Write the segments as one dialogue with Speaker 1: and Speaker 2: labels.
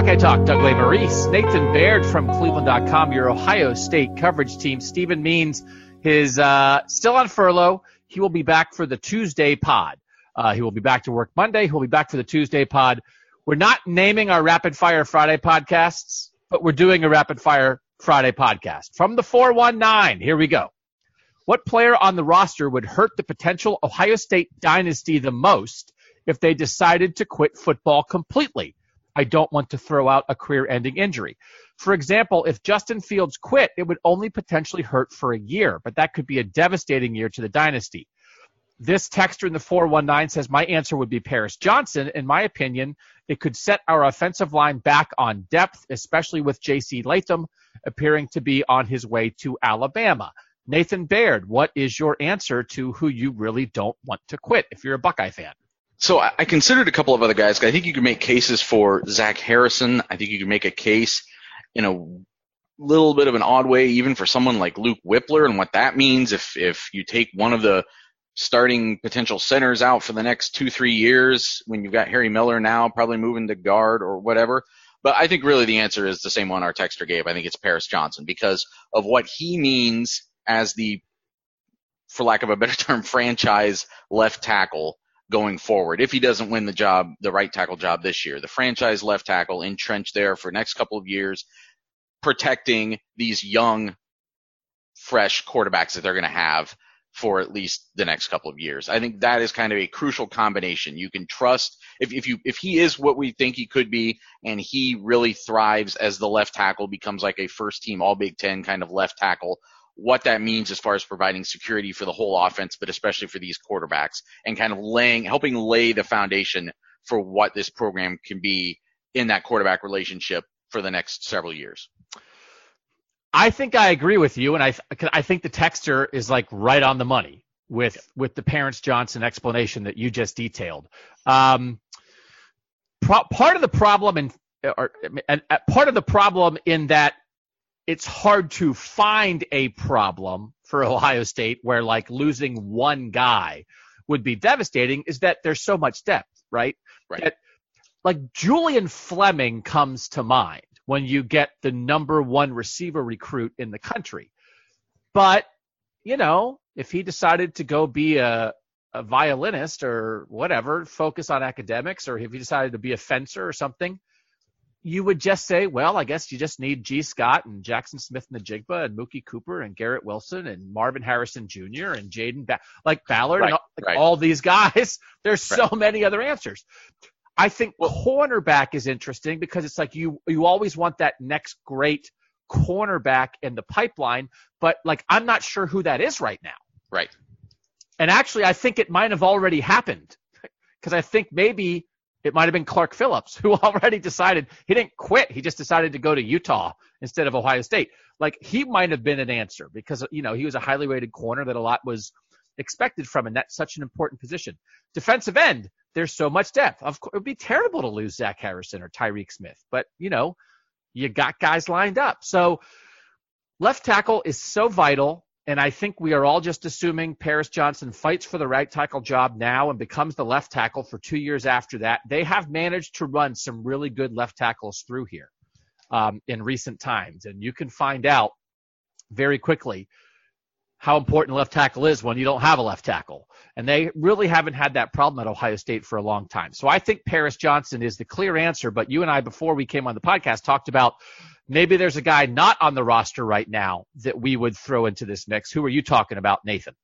Speaker 1: Buckeye Talk. Doug Lesmerises, Nathan Baird from Cleveland.com, your Ohio State coverage team. Stephen Means is uh, still on furlough. He will be back for the Tuesday pod. Uh, he will be back to work Monday. He'll be back for the Tuesday pod. We're not naming our Rapid Fire Friday podcasts, but we're doing a Rapid Fire Friday podcast. From the 419, here we go. What player on the roster would hurt the potential Ohio State dynasty the most if they decided to quit football completely? I don't want to throw out a career ending injury. For example, if Justin Fields quit, it would only potentially hurt for a year, but that could be a devastating year to the dynasty. This texter in the 419 says, My answer would be Paris Johnson. In my opinion, it could set our offensive line back on depth, especially with J.C. Latham appearing to be on his way to Alabama. Nathan Baird, what is your answer to who you really don't want to quit if you're a Buckeye fan?
Speaker 2: So I, I considered a couple of other guys. I think you could make cases for Zach Harrison. I think you could make a case in a little bit of an odd way, even for someone like Luke Wypler, and what that means if if you take one of the starting potential centers out for the next two three years when you've got Harry Miller now probably moving to guard or whatever. But I think really the answer is the same one our texter gave. I think it's Paris Johnson because of what he means as the, for lack of a better term, franchise left tackle going forward if he doesn't win the job, the right tackle job this year. The franchise left tackle entrenched there for next couple of years, protecting these young, fresh quarterbacks that they're going to have for at least the next couple of years. I think that is kind of a crucial combination. You can trust if, if you if he is what we think he could be and he really thrives as the left tackle, becomes like a first team all Big Ten kind of left tackle what that means as far as providing security for the whole offense, but especially for these quarterbacks and kind of laying, helping lay the foundation for what this program can be in that quarterback relationship for the next several years.
Speaker 1: I think I agree with you, and I I think the texture is like right on the money with with the Paris Johnson explanation that you just detailed. Um, pro- part of the problem and or and part of the problem in that it's hard to find a problem for Ohio State where like losing one guy would be devastating is that there's so much depth, right?
Speaker 2: Right.
Speaker 1: That, like Julian Fleming comes to mind when you get the number one receiver recruit in the country. But, you know, if he decided to go be a, a violinist or whatever, focus on academics, or if he decided to be a fencer or something, you would just say, well, I guess you just need Gee Scott and Jaxon Smith-Njigba and Mookie Cooper and Garrett Wilson and Marvin Harrison Jr. and Jayden ba- like Ballard
Speaker 2: right,
Speaker 1: and all, like
Speaker 2: right.
Speaker 1: all these guys. There's
Speaker 2: right.
Speaker 1: so many other answers. I think cornerback is interesting because it's like you you always want that next great cornerback in the pipeline, but like I'm not sure who that is right now.
Speaker 2: Right.
Speaker 1: And actually, I think it might have already happened because I think maybe it might have been Clark Phillips who already decided he didn't quit. He just decided to go to Utah instead of Ohio State. Like he might have been an answer because, you know, he was a highly rated corner that a lot was expected from, and that's such an important position. Defensive end, there's so much depth. Of course, it would be terrible to lose Zach Harrison or Tyreke Smith, but, you know, you got guys lined up. So left tackle is so vital. And I think we are all just assuming Paris Johnson fights for the right tackle job now and becomes the left tackle for two years after that. They have managed to run some really good left tackles through here um, in recent times. And you can find out very quickly how important left tackle is when you don't have a left tackle. And they really haven't had that problem at Ohio State for a long time. So I think Paris Johnson is the clear answer. But you and I, before we came on the podcast, talked about maybe there's a guy not on the roster right now that we would throw into this mix. Who are you talking about, Nathan?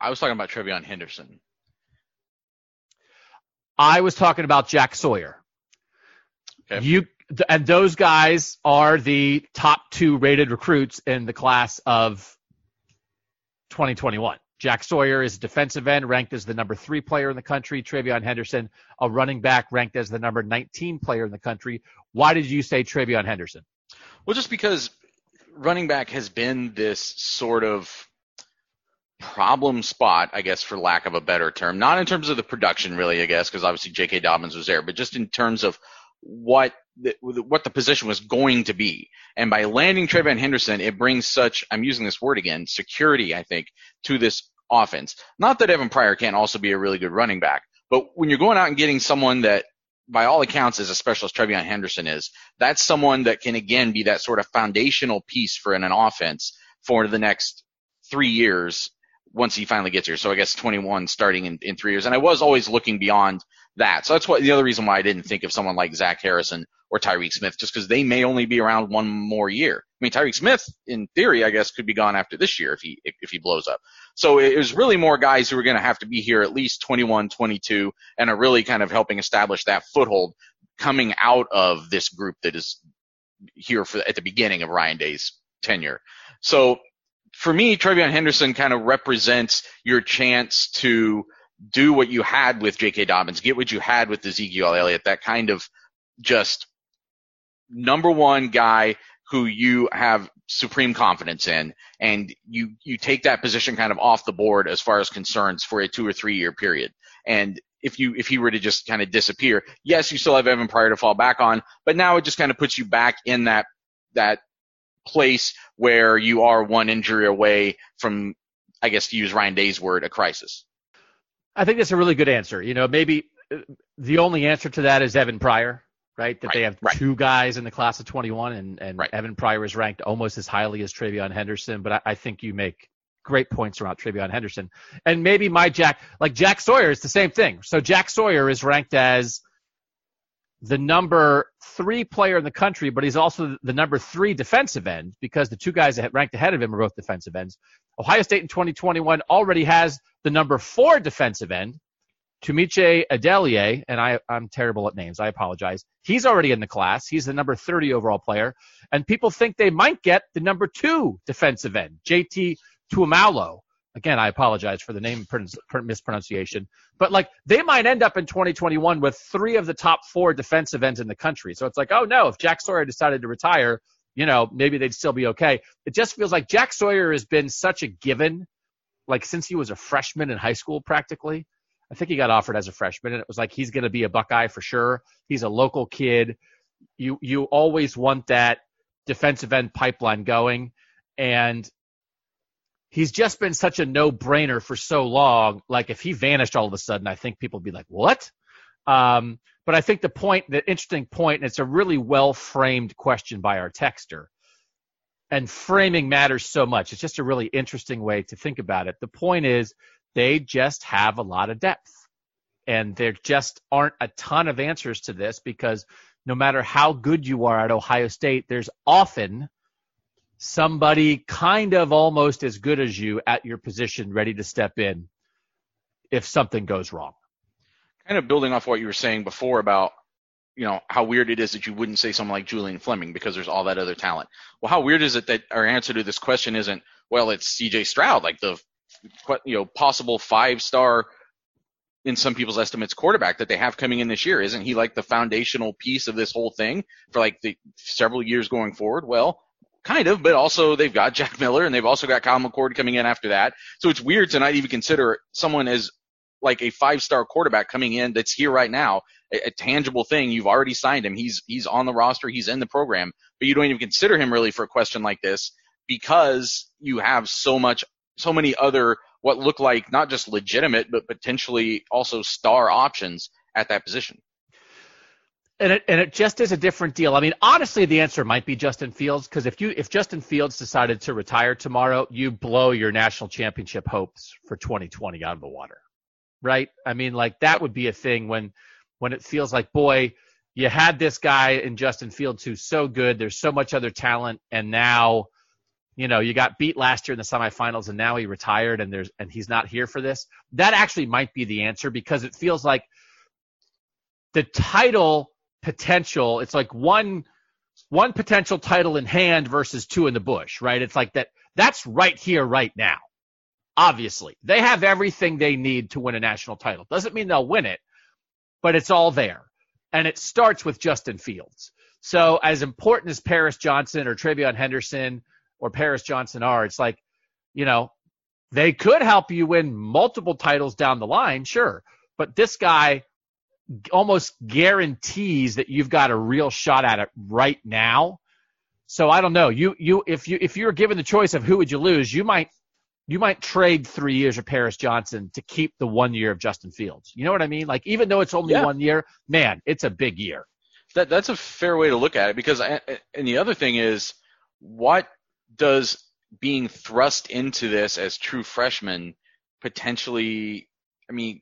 Speaker 2: I was talking about TreVeyon Henderson.
Speaker 1: I was talking about Jack Sawyer.
Speaker 2: Okay.
Speaker 1: You and those guys are the top two rated recruits in the class of 2021. Jack Sawyer is a defensive end ranked as the number three player in the country. TreVeyon Henderson, a running back ranked as the number 19 player in the country. Why did you say TreVeyon Henderson?
Speaker 2: Well, just because running back has been this sort of problem spot, I guess, for lack of a better term. Not in terms of the production, really, I guess, because obviously J.K. Dobbins was there, but just in terms of what the, what the position was going to be. And by landing TreVeyon Henderson, it brings such, I'm using this word again, security, I think, to this offense. Not that Evan Pryor can't also be a really good running back, but when you're going out and getting someone that by all accounts as a specialist TreVeyon Henderson is, that's someone that can again be that sort of foundational piece for an, an offense for the next three years once he finally gets here. So I guess 21 starting in, in three years. And I was always looking beyond that. So that's what the other reason why I didn't think of someone like Zach Harrison or Tyreke Smith, just because they may only be around one more year. I mean, Tyreke Smith, in theory, I guess, could be gone after this year if he if, if he blows up. So it was really more guys who are going to have to be here at least 21, 22, and are really kind of helping establish that foothold coming out of this group that is here for at the beginning of Ryan Day's tenure. So for me, TreVeyon Henderson kind of represents your chance to do what you had with J.K. Dobbins, get what you had with Ezekiel Elliott, that kind of just number one guy who you have supreme confidence in, and you you take that position kind of off the board as far as concerns for a two or three year period. And if you if he were to just kind of disappear, yes, you still have Evan Pryor to fall back on, but now it just kind of puts you back in that that place where you are one injury away from, I guess to use Ryan Day's word, a crisis.
Speaker 1: I think that's a really good answer. You know, maybe uh, the only answer to that is Evan Pryor, right? That
Speaker 2: right,
Speaker 1: they have
Speaker 2: right.
Speaker 1: two guys in the class of 21, and, and
Speaker 2: right.
Speaker 1: Evan Pryor is ranked almost as highly as TreVeyon Henderson. But I, I think you make great points around TreVeyon Henderson. And maybe my Jack, like Jack Sawyer, is the same thing. So Jack Sawyer is ranked as the number three player in the country, but he's also the number three defensive end because the two guys that ranked ahead of him are both defensive ends. Ohio State in 2021 already has the number four defensive end, Tunmise Adeleye, and I, I'm terrible at names. I apologize. He's already in the class. He's the number 30 overall player. And people think they might get the number two defensive end, JT Tuimoloau. Again, I apologize for the name mispronunciation, but like they might end up in 2021 with three of the top four defensive ends in the country. So it's like, oh no, if Jack Sawyer decided to retire, you know, maybe they'd still be okay. It just feels like Jack Sawyer has been such a given, like since he was a freshman in high school practically. I think he got offered as a freshman, and it was like he's going to be a Buckeye for sure. He's a local kid. You you always want that defensive end pipeline going, and he's just been such a no-brainer for so long. Like if he vanished all of a sudden, I think people would be like, "What?" Um, but I think the point, the interesting point, and it's a really well-framed question by our texter. And framing matters so much. It's just a really interesting way to think about it. The point is, they just have a lot of depth, and there just aren't a ton of answers to this because no matter how good you are at Ohio State, there's often somebody kind of almost as good as you at your position ready to step in if something goes wrong.
Speaker 2: Kind of building off what you were saying before about you know how weird it is that you wouldn't say someone like Julian Fleming because there's all that other talent. Well, how weird is it that our answer to this question isn't well, it's CJ Stroud, like the you know possible five star in some people's estimates quarterback that they have coming in this year. Isn't he like the foundational piece of this whole thing for like the several years going forward? Well, kind of, but also they've got Jack Miller and they've also got Kyle McCord coming in after that. So it's weird to not even consider someone as like a five star quarterback coming in that's here right now, a, a, tangible thing. You've already signed him. He's he's on the roster. He's in the program, but you don't even consider him really for a question like this because you have so much, so many other what look like not just legitimate but potentially also star options at that position
Speaker 1: and it and it just is a different deal. I mean, honestly, the answer might be Justin Fields because if you if Justin Fields decided to retire tomorrow, you blow your national championship hopes for 2020 out of the water, right? I mean, like that would be a thing when when it feels like, boy, you had this guy in Justin Fields who's so good. There's so much other talent, and now, you know, you got beat last year in the semifinals, and now he retired, and there's and he's not here for this. That actually might be the answer because it feels like the title potential. It's like one one potential title in hand versus two in the bush, right? It's like that that's right here, right now. Obviously, they have everything they need to win a national title. Doesn't mean they'll win it, but it's all there. And it starts with Justin Fields. So as important as Paris Johnson or TreVeyon Henderson or Paris Johnson are, it's like, you know, they could help you win multiple titles down the line, sure. But this guy almost guarantees that you've got a real shot at it right now. So I don't know. You you if you if you're given the choice of who would you lose, you might you might trade three years of Paris Johnson to keep the one year of Justin Fields. You know what I mean? Like even though it's only
Speaker 2: Yeah.
Speaker 1: one year, man, it's a big year.
Speaker 2: That that's a fair way to look at it because I, and the other thing is what does being thrust into this as true freshmen potentially I mean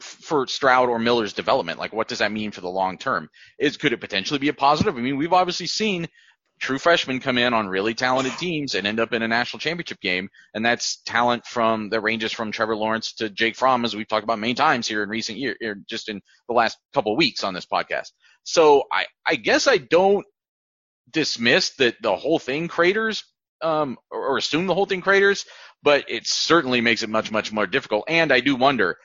Speaker 2: for Stroud or Miller's development like what does that mean for the long term? Is could it potentially be a positive? I mean we've obviously seen true freshmen come in on really talented teams and end up in a national championship game and that's talent from that ranges from Trevor Lawrence to Jake Fromm as we've talked about many times here in recent year or just in the last couple of weeks on this podcast. So I, I guess I don't dismiss that the whole thing craters, um, or, or assume the whole thing craters, but it certainly makes it much, much more difficult. And I do wonder,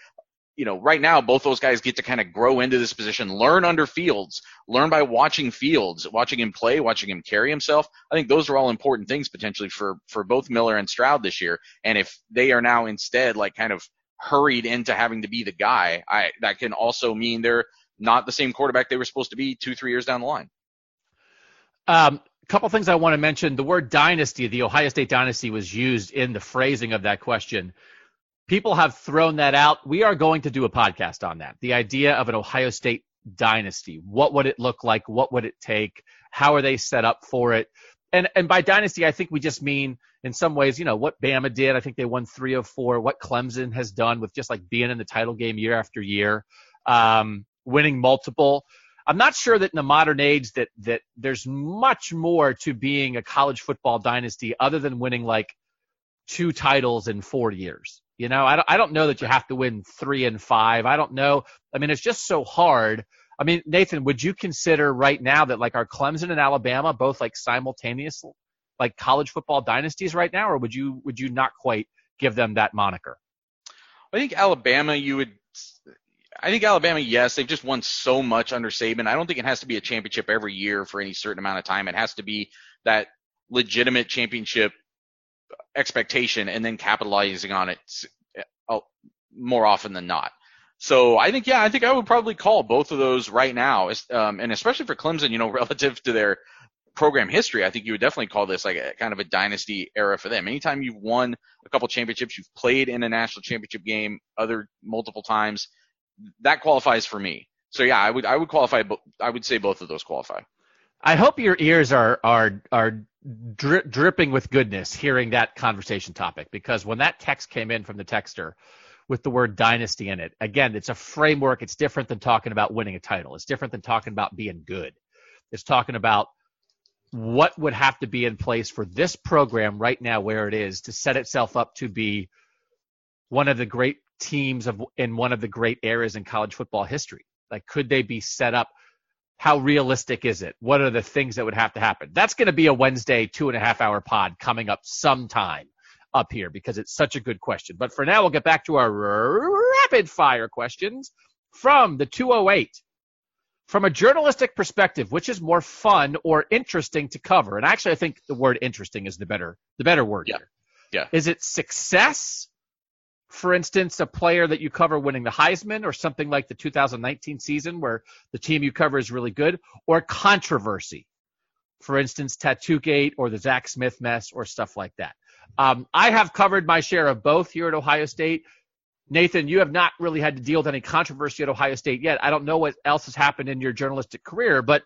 Speaker 2: you know, right now both those guys get to kind of grow into this position, learn under Fields, learn by watching Fields, watching him play, watching him carry himself. I think those are all important things potentially for for both Miller and Stroud this year. And if they are now instead like kind of hurried into having to be the guy, I that can also mean they're not the same quarterback they were supposed to be two, three years down the line.
Speaker 1: Um, a couple things I want to mention. The word dynasty, the Ohio State dynasty, was used in the phrasing of that question. People have thrown that out. We are going to do a podcast on that. The idea of an Ohio State dynasty. What would it look like? What would it take? How are they set up for it? And and by dynasty, I think we just mean in some ways, you know, what Bama did. I think they won three of four. What Clemson has done with just like being in the title game year after year, um, winning multiple. I'm not sure that in the modern age that that there's much more to being a college football dynasty other than winning like two titles in four years. You know, I don't, I don't know that you have to win three and five. I don't know. I mean, it's just so hard. I mean, Nathan, would you consider right now that like our Clemson and Alabama both like simultaneous like college football dynasties right now, or would you would you not quite give them that moniker?
Speaker 2: I think Alabama, you would. I think Alabama, yes, they've just won so much under Saban. I don't think it has to be a championship every year for any certain amount of time. It has to be that legitimate championship expectation and then capitalizing on it uh, more often than not. So I think, yeah, I think I would probably call both of those right now, um, and especially for Clemson, you know, relative to their program history, I think you would definitely call this like a kind of a dynasty era for them. Anytime you've won a couple championships, you've played in a national championship game other multiple times, that qualifies for me. So yeah, I would I would qualify. I would say both of those qualify.
Speaker 1: I hope your ears are are are dri- dripping with goodness hearing that conversation topic because when that text came in from the texter with the word dynasty in it, again, it's a framework. It's different than talking about winning a title. It's different than talking about being good. It's talking about what would have to be in place for this program right now where it is to set itself up to be one of the great teams of in one of the great eras in college football history. Like, could they be set up? How realistic is it? What are the things that would have to happen? That's going to be a Wednesday two and a half hour pod coming up sometime up here because it's such a good question. But for now, we'll get back to our rapid fire questions from the 208. From a journalistic perspective, which is more fun or interesting to cover? And actually, I think the word interesting is the better the better word
Speaker 2: Yeah.
Speaker 1: here.
Speaker 2: Yeah.
Speaker 1: Is it success? For instance, a player that you cover winning the Heisman or something like the 2019 season where the team you cover is really good, or controversy. For instance, Tattoo Gate or the Zach Smith mess or stuff like that. Um, I have covered my share of both here at Ohio State. Nathan, you have not really had to deal with any controversy at Ohio State yet. I don't know what else has happened in your journalistic career, but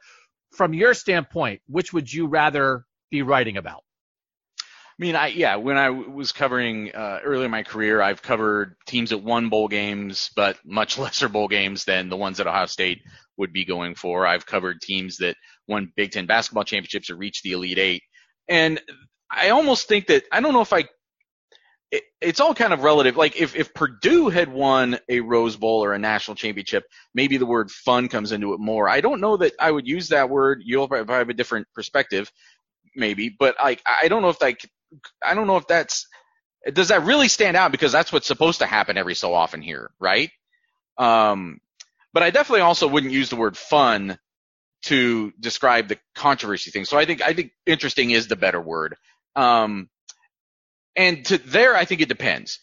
Speaker 1: from your standpoint, which would you rather be writing about?
Speaker 2: I mean, I yeah, when I was covering uh, early in my career, I've covered teams that won bowl games, but much lesser bowl games than the ones that Ohio State would be going for. I've covered teams that won Big Ten basketball championships or reached the Elite Eight, and I almost think that I don't know if I. It, it's all kind of relative. Like if if Purdue had won a Rose Bowl or a national championship, maybe the word fun comes into it more. I don't know that I would use that word. You'll probably have a different perspective, maybe, but like I don't know if like I don't know if that's does that really stand out because that's what's supposed to happen every so often here, right? Um, but I definitely also wouldn't use the word fun to describe the controversy thing. So I think I think interesting is the better word. Um, and to there, I think it depends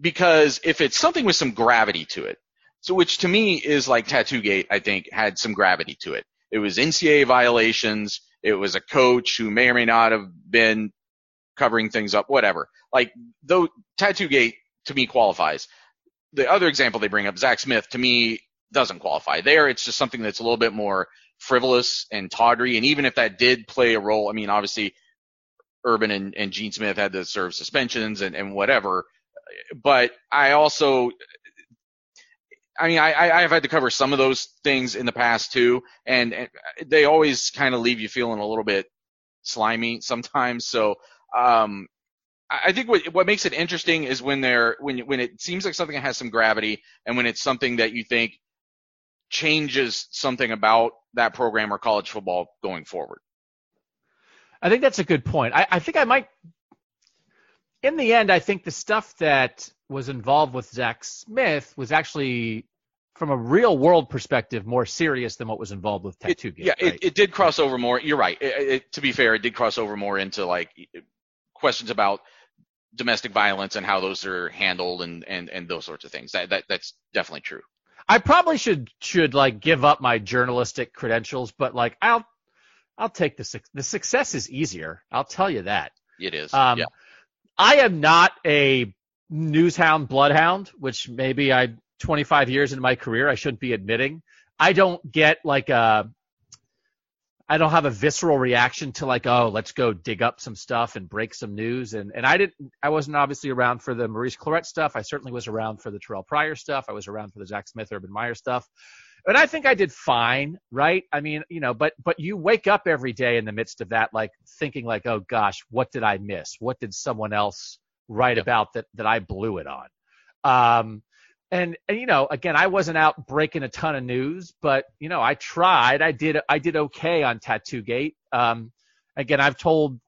Speaker 2: because if it's something with some gravity to it, So which to me is like Tattoo Gate, I think had some gravity to it. It was NCAA violations. It was a coach who may or may not have been covering things up, whatever. Like though Tattoo Gate to me qualifies. The other example they bring up, Zach Smith, to me doesn't qualify. There, it's just something that's a little bit more frivolous and tawdry. And even if that did play a role, I mean, obviously Urban and, and Gene Smith had to serve suspensions and, and whatever. But I also, I mean, I, I've had to cover some of those things in the past too, and, and they always kind of leave you feeling a little bit slimy sometimes. So, um, I think what what makes it interesting is when they're when when it seems like something has some gravity, and when it's something that you think changes something about that program or college football going forward.
Speaker 1: I think that's a good point. I, I think I might, in the end, I think the stuff that was involved with Zach Smith was actually, from a real world perspective, more serious than what was involved with Tattoo Gate.
Speaker 2: Yeah,
Speaker 1: right?
Speaker 2: it, it did cross over more. You're right. It, it, to be fair, it did cross over more into like questions about domestic violence and how those are handled and, and, and those sorts of things. That, that that's definitely true.
Speaker 1: I probably should should like give up my journalistic credentials, but like I'll I'll take the the success is easier. I'll tell you that.
Speaker 2: It is.
Speaker 1: Um,
Speaker 2: yeah.
Speaker 1: I am not a newshound bloodhound, which maybe I 25 years into my career I shouldn't be admitting. I don't get like a I don't have a visceral reaction to like, oh, let's go dig up some stuff and break some news. And and I didn't I wasn't obviously around for the Maurice Clarett stuff. I certainly was around for the Terrell Pryor stuff. I was around for the Zach Smith Urban Meyer stuff and I think I did fine, right? I mean, you know, but but you wake up every day in the midst of that, like thinking like, oh gosh, what did I miss? What did someone else write about that that I blew it on? Um, and, and you know, again, I wasn't out breaking a ton of news, but you know, I tried. I did I did okay on Tattoo Gate. Um, again, I've told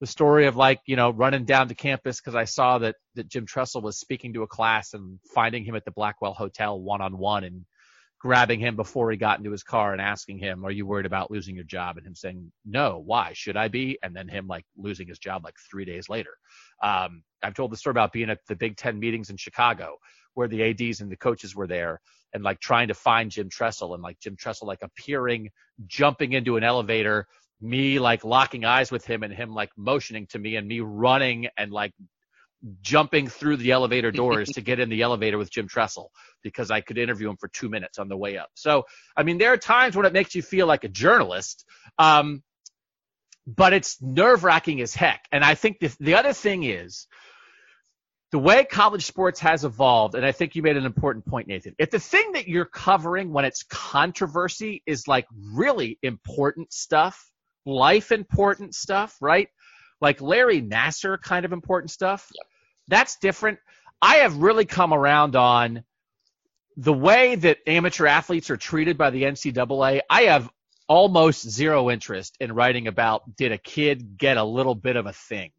Speaker 1: the story of like you know running down to campus because I saw that that Jim Tressel was speaking to a class and finding him at the Blackwell Hotel one on one and grabbing him before he got into his car and asking him, "Are you worried about losing your job?" And him saying, "No, why should I be?" And then him like losing his job like three days later. Um, I've told the story about being at the Big Ten meetings in Chicago where the ads and the coaches were there and like trying to find Jim Tressel and like Jim Tressel like appearing, jumping into an elevator, me like locking eyes with him and him like motioning to me and me running and like jumping through the elevator doors to get in the elevator with Jim Tressel because I could interview him for two minutes on the way up. So, I mean, there are times when it makes you feel like a journalist, um, but it's nerve wracking as heck. And I think the, the other thing is the way college sports has evolved, and I think you made an important point, Nathan. If the thing that you're covering when it's controversy is like really important stuff, life important stuff, right? Like Larry Nassar kind of important stuff.
Speaker 2: Yep
Speaker 1: that's different. I have really come around on the way that amateur athletes are treated by the NCAA. I have almost zero interest in writing about did a kid get a little bit of a thing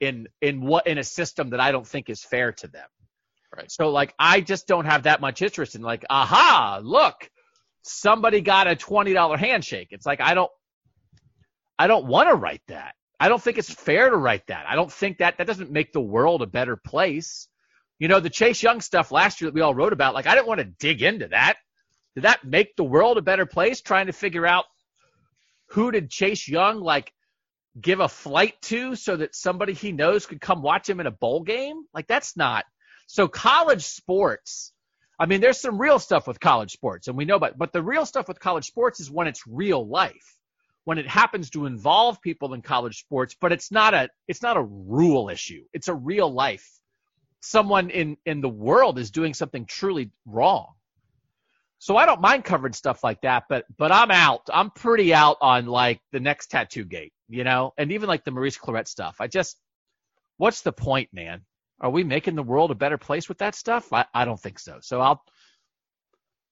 Speaker 1: in in what in a system that I don't think is fair to them.
Speaker 2: Right.
Speaker 1: So like I just don't have that much interest in like aha look somebody got a twenty dollar handshake. It's like I don't I don't want to write that. I don't think it's fair to write that. I don't think that that doesn't make the world a better place. You know, the Chase Young stuff last year that we all wrote about, like I didn't want to dig into that. Did that make the world a better place trying to figure out who did Chase Young like give a flight to so that somebody he knows could come watch him in a bowl game? Like that's not. So college sports, I mean, there's some real stuff with college sports and we know about, but the real stuff with college sports is when it's real life when it happens to involve people in college sports, but it's not a it's not a rule issue. It's a real life. Someone in in the world is doing something truly wrong. So I don't mind covering stuff like that, but but I'm out. I'm pretty out on like the next tattoo gate, you know, and even like the Maurice Clarett stuff. I just what's the point, man? Are we making the world a better place with that stuff? I, I don't think so. So I'll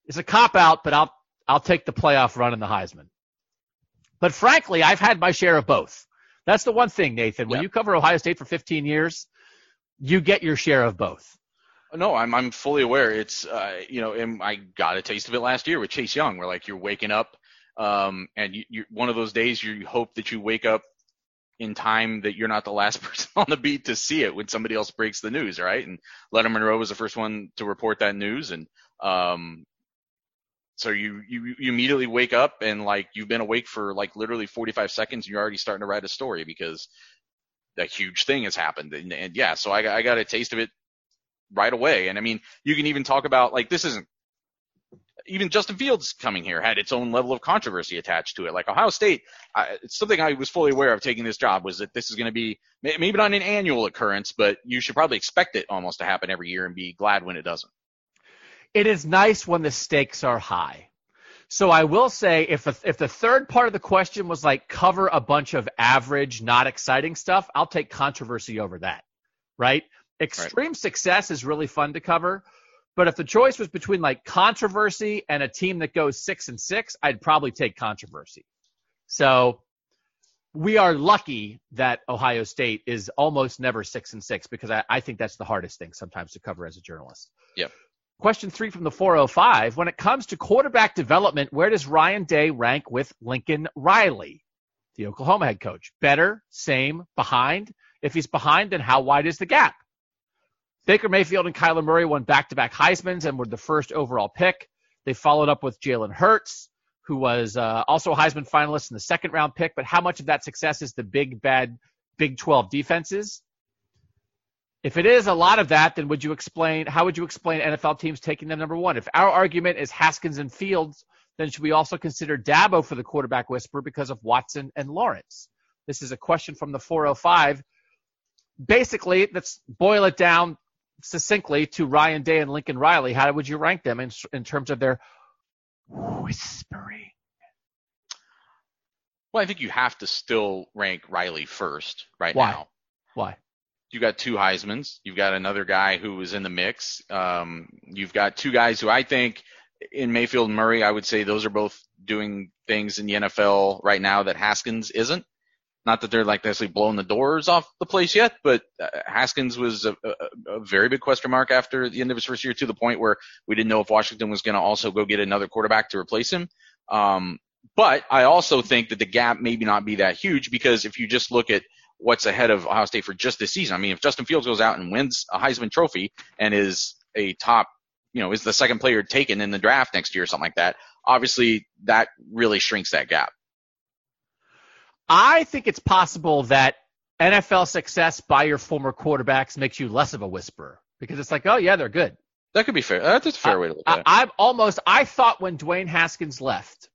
Speaker 1: it's a cop out, but I'll I'll take the playoff run in the Heisman. But frankly, I've had my share of both. That's the one thing, Nathan. When you cover Ohio State for 15 years, you get your share of both.
Speaker 2: No, I'm I'm fully aware. It's uh, you know, and I got a taste of it last year with Chase Young, where like you're waking up, um, and you, you're one of those days you hope that you wake up in time that you're not the last person on the beat to see it when somebody else breaks the news, right? And Lettermen Row was the first one to report that news, and Um, so you, you, you immediately wake up and like you've been awake for like literally 45 seconds and you're already starting to write a story because a huge thing has happened. And, and yeah, so I, I got a taste of it right away. And I mean, you can even talk about like this isn't even Justin Fields coming here had its own level of controversy attached to it. Like Ohio State, I, it's something I was fully aware of taking this job was that this is going to be maybe not an annual occurrence, but you should probably expect it almost to happen every year and be glad when it doesn't.
Speaker 1: It is nice when the stakes are high. So I will say if if the third part of the question was like cover a bunch of average, not exciting stuff, I'll take controversy over that. Right? Extreme right. success is really fun to cover. But if the choice was between like controversy and a team that goes six and six, I'd probably take controversy. So we are lucky that Ohio State is almost never six and six because I, I think that's the hardest thing sometimes to cover as a journalist.
Speaker 2: Yep.
Speaker 1: Question three from the 405. When it comes to quarterback development, where does Ryan Day rank with Lincoln Riley, the Oklahoma head coach? Better, same, behind? If he's behind, then how wide is the gap? Baker Mayfield and Kyler Murray won back-to-back Heisman's and were the first overall pick. They followed up with Jalen Hurts, who was uh, also a Heisman finalist in the second round pick. But how much of that success is the big bad Big 12 defenses? If it is a lot of that, then would you explain how would you explain NFL teams taking them number one? If our argument is Haskins and Fields, then should we also consider Dabo for the quarterback whisper because of Watson and Lawrence? This is a question from the 405. Basically, let's boil it down succinctly to Ryan Day and Lincoln Riley, how would you rank them in, in terms of their whispering?
Speaker 2: Well, I think you have to still rank Riley first right
Speaker 1: Why?
Speaker 2: now.
Speaker 1: Why?
Speaker 2: You got two Heisman's. You've got another guy who was in the mix. Um, you've got two guys who I think in Mayfield and Murray, I would say those are both doing things in the NFL right now that Haskins isn't. Not that they're like necessarily blowing the doors off the place yet, but uh, Haskins was a, a, a, very big question mark after the end of his first year to the point where we didn't know if Washington was going to also go get another quarterback to replace him. Um, but I also think that the gap maybe not be that huge because if you just look at what's ahead of Ohio State for just this season, I mean, if Justin Fields goes out and wins a Heisman Trophy and is a top, you know, is the second player taken in the draft next year or something like that, obviously that really shrinks that gap.
Speaker 1: I think it's possible that NFL success by your former quarterbacks makes you less of a whisperer because it's like, oh yeah, they're good.
Speaker 2: That could be fair. That's a fair I, way to look at it.
Speaker 1: I'm almost. I thought when Dwayne Haskins left,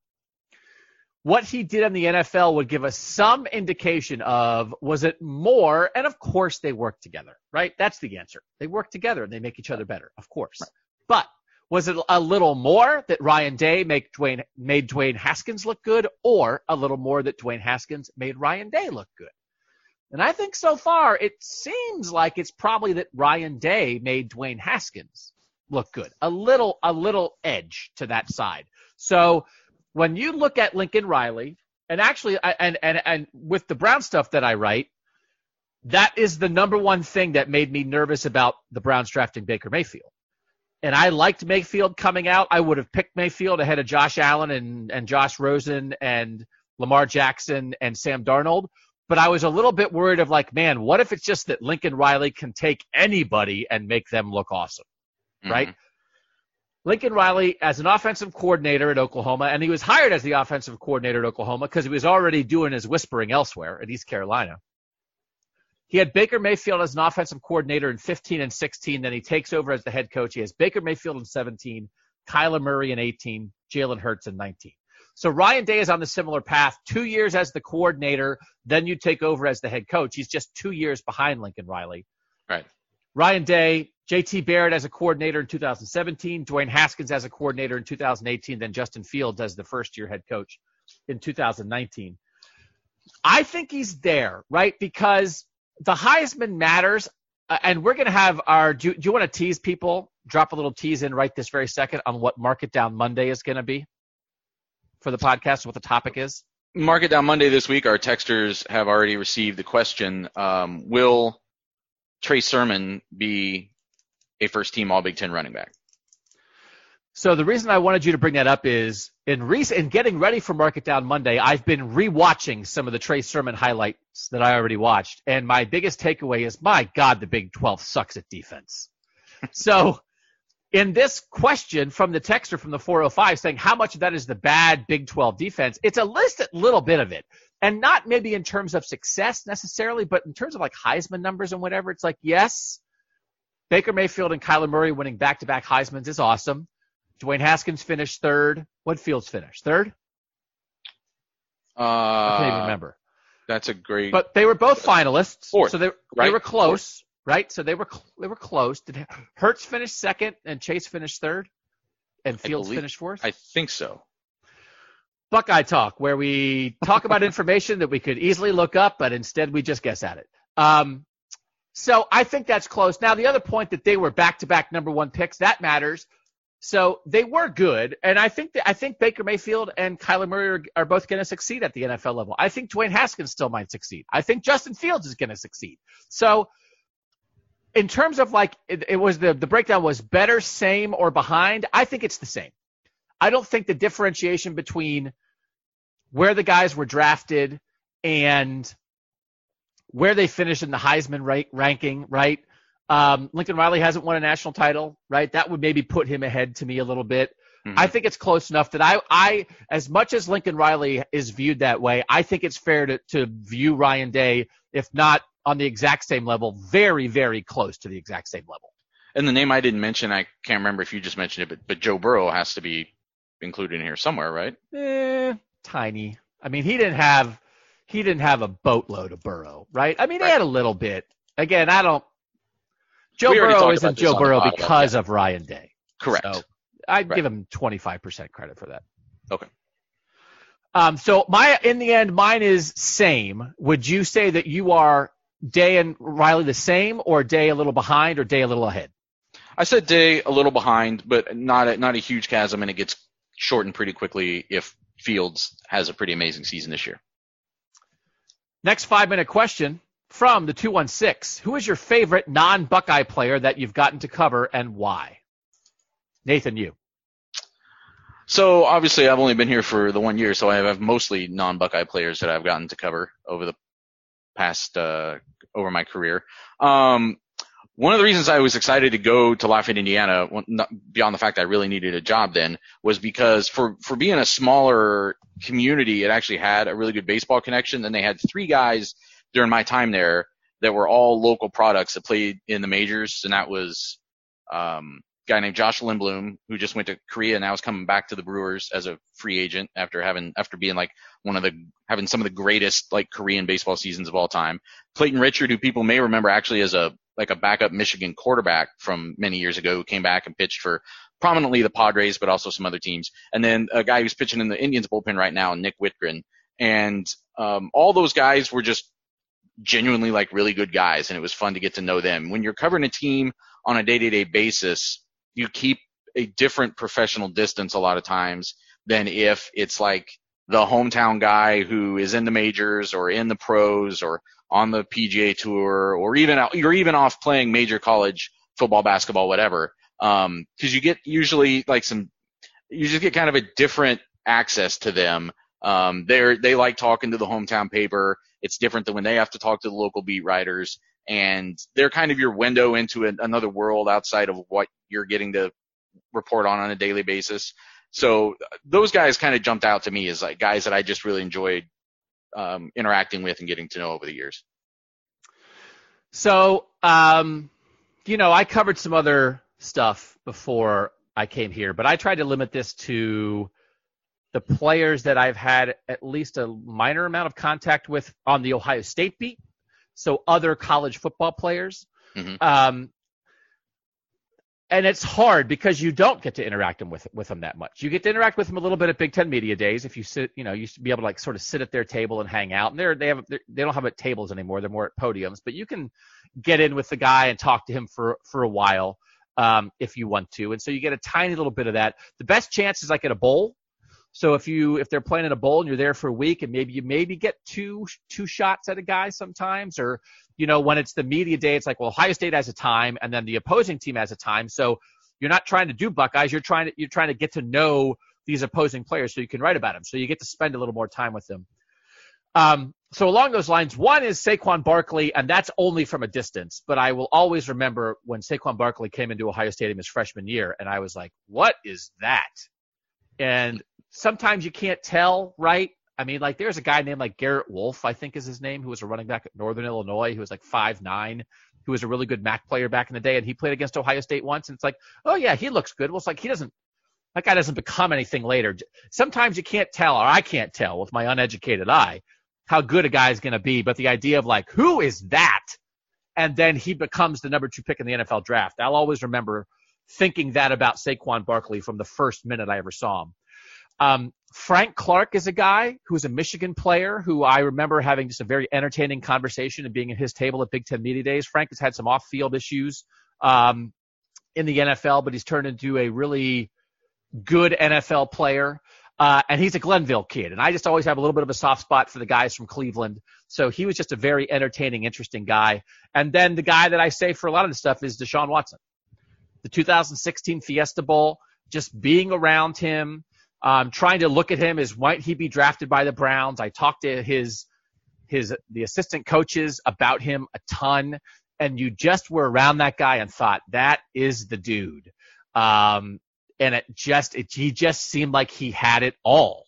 Speaker 1: what he did in the NFL would give us some indication of was it more, and of course they work together, right? That's the answer. They work together and they make each other better, of course. Right. But was it a little more that Ryan Day make Dwayne, made Dwayne Haskins look good, or a little more that Dwayne Haskins made Ryan Day look good? And I think so far it seems like it's probably that Ryan Day made Dwayne Haskins look good. A little, a little edge to that side. So when you look at Lincoln Riley, and actually, and and and with the Brown stuff that I write, that is the number one thing that made me nervous about the Browns drafting Baker Mayfield and I liked Mayfield coming out. I would have picked Mayfield ahead of Josh Allen and, and Josh Rosen and Lamar Jackson and Sam Darnold. But I was a little bit worried of like, man, what if it's just that Lincoln Riley can take anybody and make them look awesome, mm-hmm. right? Lincoln Riley as an offensive coordinator at Oklahoma, and he was hired as the offensive coordinator at Oklahoma because he was already doing his whispering elsewhere at East Carolina. He had Baker Mayfield as an offensive coordinator in 15 and 16. Then he takes over as the head coach. He has Baker Mayfield in 17, Kyler Murray in 18, Jalen Hurts in 19. So Ryan Day is on the similar path. Two years as the coordinator, then you take over as the head coach. He's just two years behind Lincoln Riley.
Speaker 2: Right.
Speaker 1: Ryan Day, JT Barrett as a coordinator in 2017, Dwayne Haskins as a coordinator in 2018, then Justin Fields as the first year head coach in 2019. I think he's there, right? Because the Heisman matters, uh, and we're going to have our. Do, do you want to tease people? Drop a little tease in right this very second on what Market Down Monday is going to be for the podcast. What the topic is.
Speaker 2: Market Down Monday this week. Our texters have already received the question: um, Will Trey Sermon be a first team All Big Ten running back?
Speaker 1: So the reason I wanted you to bring that up is in recent in getting ready for Market Down Monday, I've been rewatching some of the Trey Sermon highlights that I already watched, and my biggest takeaway is, my God, the Big 12 sucks at defense. so in this question from the texter from the 405 saying how much of that is the bad Big 12 defense, it's a listed little bit of it. And not maybe in terms of success necessarily, but in terms of like Heisman numbers and whatever. It's like, yes, Baker Mayfield and Kyler Murray winning back to back Heisman's is awesome. Dwayne Haskins finished third. What Fields finished? Third?
Speaker 2: Uh,
Speaker 1: I can't even remember.
Speaker 2: That's a great.
Speaker 1: But they were both finalists.
Speaker 2: Fourth,
Speaker 1: so they,
Speaker 2: right?
Speaker 1: they were close, right? So they were they were close. Did Hurts finish second and Chase finished third? And Fields
Speaker 2: believe-
Speaker 1: finished fourth?
Speaker 2: I think so.
Speaker 1: Buckeye Talk, where we talk about information that we could easily look up, but instead we just guess at it. Um, so I think that's close. Now, the other point that they were back-to-back number one picks, that matters. So they were good, and I think that I think Baker Mayfield and Kyler Murray are, are both going to succeed at the NFL level. I think Dwayne Haskins still might succeed. I think Justin Fields is going to succeed. So, in terms of like, it, it was the the breakdown was better, same, or behind. I think it's the same. I don't think the differentiation between where the guys were drafted and where they finished in the Heisman ra- ranking, right? Um, Lincoln Riley hasn't won a national title, right? That would maybe put him ahead to me a little bit.
Speaker 2: Mhm.
Speaker 1: I think it's close enough that I, I, as much as Lincoln Riley is viewed that way, I think it's fair to, to view Ryan Day, if not on the exact same level, very, very close to the exact same level.
Speaker 2: And the name I didn't mention, I can't remember if you just mentioned it, but but Joe Burrow has to be included in here somewhere, right?
Speaker 1: Eh, tiny. I mean, he didn't have, he didn't have a boatload of Burrow, right? I mean, he had a little bit. Again, I don't. Joe Burrow isn't Joe Burrow because of Ryan Day.
Speaker 2: Correct.
Speaker 1: So I'd give him 25% credit for that.
Speaker 2: Okay.
Speaker 1: Um, so my, in the end, mine is same. Would you say that you are Day and Riley the same or Day a little behind or Day a little ahead?
Speaker 2: I said Day a little behind, but not a, not a huge chasm, and it gets shortened pretty quickly if Fields has a pretty amazing season this year.
Speaker 1: Next five minute question from the 216. Who is your favorite non Buckeye player that you've gotten to cover and why? Nathan, you.
Speaker 2: So obviously, I've only been here for the one year, so I have mostly non-Buckeye players that I've gotten to cover over the past uh, over my career. Um, one of the reasons I was excited to go to Lafayette, Indiana, beyond the fact I really needed a job then, was because for for being a smaller community, it actually had a really good baseball connection. And they had three guys during my time there that were all local products that played in the majors, and that was um, guy named Josh Lindblom, who just went to Korea and now is coming back to the Brewers as a free agent after having after being like one of the having some of the greatest like Korean baseball seasons of all time. Clayton Richard, who people may remember actually as a like a backup Michigan quarterback from many years ago, who came back and pitched for prominently the Padres, but also some other teams. And then a guy who's pitching in the Indians bullpen right now, Nick Wittgren. And um, all those guys were just genuinely like really good guys, and it was fun to get to know them. When you're covering a team on a day-to-day basis, you keep a different professional distance a lot of times than if it's like the hometown guy who is in the majors or in the pros or on the PGA tour or even out, you're even off playing major college football, basketball, whatever. Um, cause you get usually like some, you just get kind of a different access to them. Um, they're, they like talking to the hometown paper. It's different than when they have to talk to the local beat writers and they're kind of your window into an, another world outside of what you're getting to report on on a daily basis. So those guys kind of jumped out to me as like guys that I just really enjoyed um, interacting with and getting to know over the years.
Speaker 1: So, um, you know, I covered some other stuff before I came here, but I tried to limit this to the players that I've had at least a minor amount of contact with on the Ohio State beat. So other college football players.
Speaker 2: Mhm.
Speaker 1: Um, and it's hard because you don't get to interact them with with them that much. You get to interact with them a little bit at Big Ten Media Days if you sit, you know, you to be able to like sort of sit at their table and hang out. And they're they have they don't have at tables anymore; they're more at podiums. But you can get in with the guy and talk to him for for a while um, if you want to. And so you get a tiny little bit of that. The best chance is like at a bowl. So if you if they're playing in a bowl and you're there for a week and maybe you maybe get two two shots at a guy sometimes or you know when it's the media day it's like well Ohio State has a time and then the opposing team has a time so you're not trying to do Buckeyes you're trying to you're trying to get to know these opposing players so you can write about them so you get to spend a little more time with them. Um, so along those lines, one is Saquon Barkley, and that's only from a distance. But I will always remember when Saquon Barkley came into Ohio Stadium his freshman year, and I was like, "What is that?" And sometimes you can't tell, right? I mean, like there's a guy named like Garrett Wolfe, I think is his name, who was a running back at Northern Illinois, who was like five nine, who was a really good MAC player back in the day, and he played against Ohio State once, and it's like, oh yeah, he looks good. Well, it's like he doesn't. That guy doesn't become anything later. Sometimes you can't tell, or I can't tell with my uneducated eye how good a guy is going to be, but the idea of like, who is that? And then he becomes the number two pick in the NFL draft. I'll always remember thinking that about Saquon Barkley from the first minute I ever saw him. Um, Frank Clark is a guy who's a Michigan player who I remember having just a very entertaining conversation and being at his table at Big Ten Media Days. Frank has had some off field issues um, in the NFL, but he's turned into a really good NFL player. Uh, and he's a Glenville kid. And I just always have a little bit of a soft spot for the guys from Cleveland. So he was just a very entertaining, interesting guy. And then the guy that I say for a lot of the stuff is Deshaun Watson. The 2016 Fiesta Bowl, just being around him, um, trying to look at him as might he be drafted by the Browns. I talked to his his the assistant coaches about him a ton, and you just were around that guy and thought that is the dude. Um, and it just it, he just seemed like he had it all.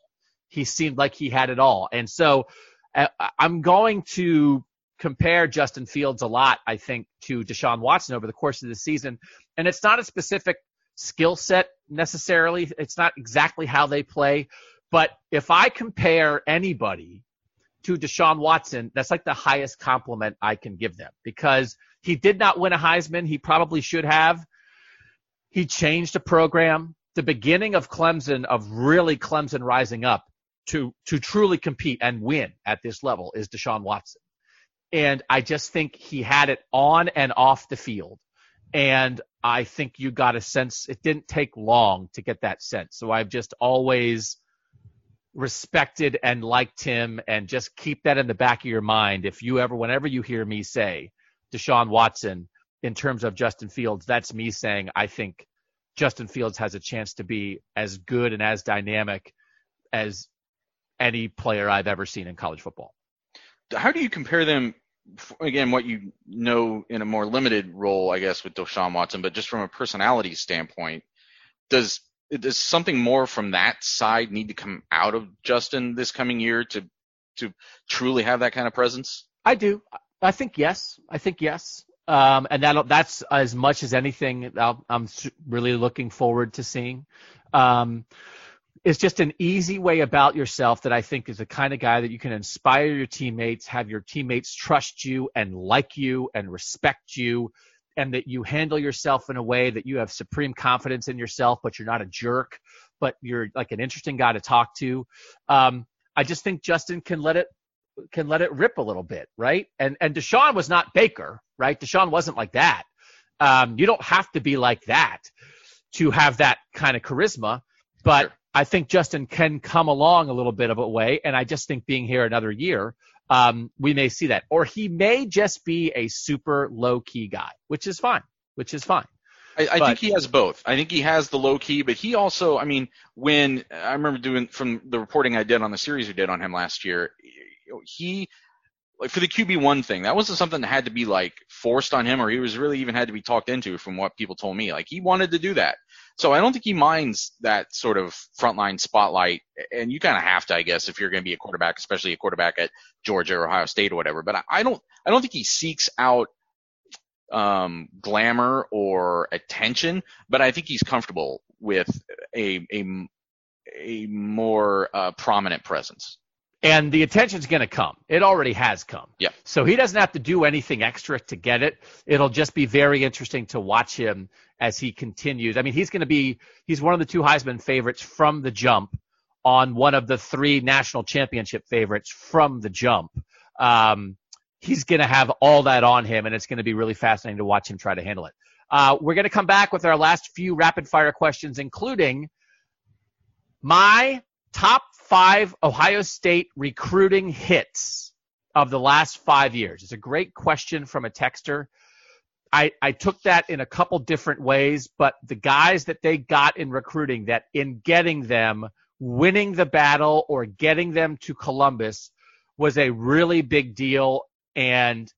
Speaker 1: He seemed like he had it all, and so uh, I'm going to compare Justin Fields a lot, I think, to Deshaun Watson over the course of the season, and it's not a specific skill set necessarily. It's not exactly how they play, but if I compare anybody to Deshaun Watson, that's like the highest compliment I can give them because he did not win a Heisman. He probably should have. He changed a program. The beginning of Clemson, of really Clemson rising up to, to truly compete and win at this level is Deshaun Watson. And I just think he had it on and off the field. And I think you got a sense, it didn't take long to get that sense. So I've just always respected and liked him and just keep that in the back of your mind. If you ever, whenever you hear me say Deshaun Watson, in terms of Justin Fields, that's me saying I think Justin Fields has a chance to be as good and as dynamic as any player I've ever seen in college football.
Speaker 2: How do you compare them? Again, what you know in a more limited role, I guess, with Deshaun Watson, but just from a personality standpoint, does does something more from that side need to come out of Justin this coming year to to truly have that kind of presence?
Speaker 1: I do. I think yes. I think yes. Um, and that that's as much as anything I'm really looking forward to seeing. Um, it's just an easy way about yourself that I think is the kind of guy that you can inspire your teammates, have your teammates trust you and like you and respect you, and that you handle yourself in a way that you have supreme confidence in yourself, but you're not a jerk, but you're like an interesting guy to talk to. Um, I just think Justin can let it can let it rip a little bit, right? And and Deshaun was not Baker, right? Deshaun wasn't like that. Um, you don't have to be like that to have that kind of charisma, but sure. I think Justin can come along a little bit of a way, and I just think being here another year, um, we may see that, or he may just be a super low key guy, which is fine, which is fine.
Speaker 2: I, I but, think he has both. I think he has the low key, but he also, I mean, when I remember doing from the reporting I did on the series we did on him last year, he like for the QB one thing, that wasn't something that had to be like forced on him or he was really even had to be talked into from what people told me. Like he wanted to do that. So I don't think he minds that sort of frontline spotlight. And you kind of have to, I guess, if you're going to be a quarterback, especially a quarterback at Georgia or Ohio State or whatever. But I, don't, I don't think he seeks out um, glamour or attention, but I think he's comfortable with a, a, a more uh, prominent presence.
Speaker 1: And the attention's going to come. It already has come.
Speaker 2: Yeah.
Speaker 1: So he doesn't have to do anything extra to get it. It'll just be very interesting to watch him as he continues. I mean, he's going to be, he's one of the two Heisman favorites from the jump on one of the three national championship favorites from the jump. Um, he's going to have all that on him, and it's going to be really fascinating to watch him try to handle it. Uh, we're going to come back with our last few rapid fire questions, including my top five Ohio State recruiting hits of the last five years? It's a great question from a texter. I, I took that in a couple different ways, but the guys that they got in recruiting that in getting them, winning the battle or getting them to Columbus was a really big deal. And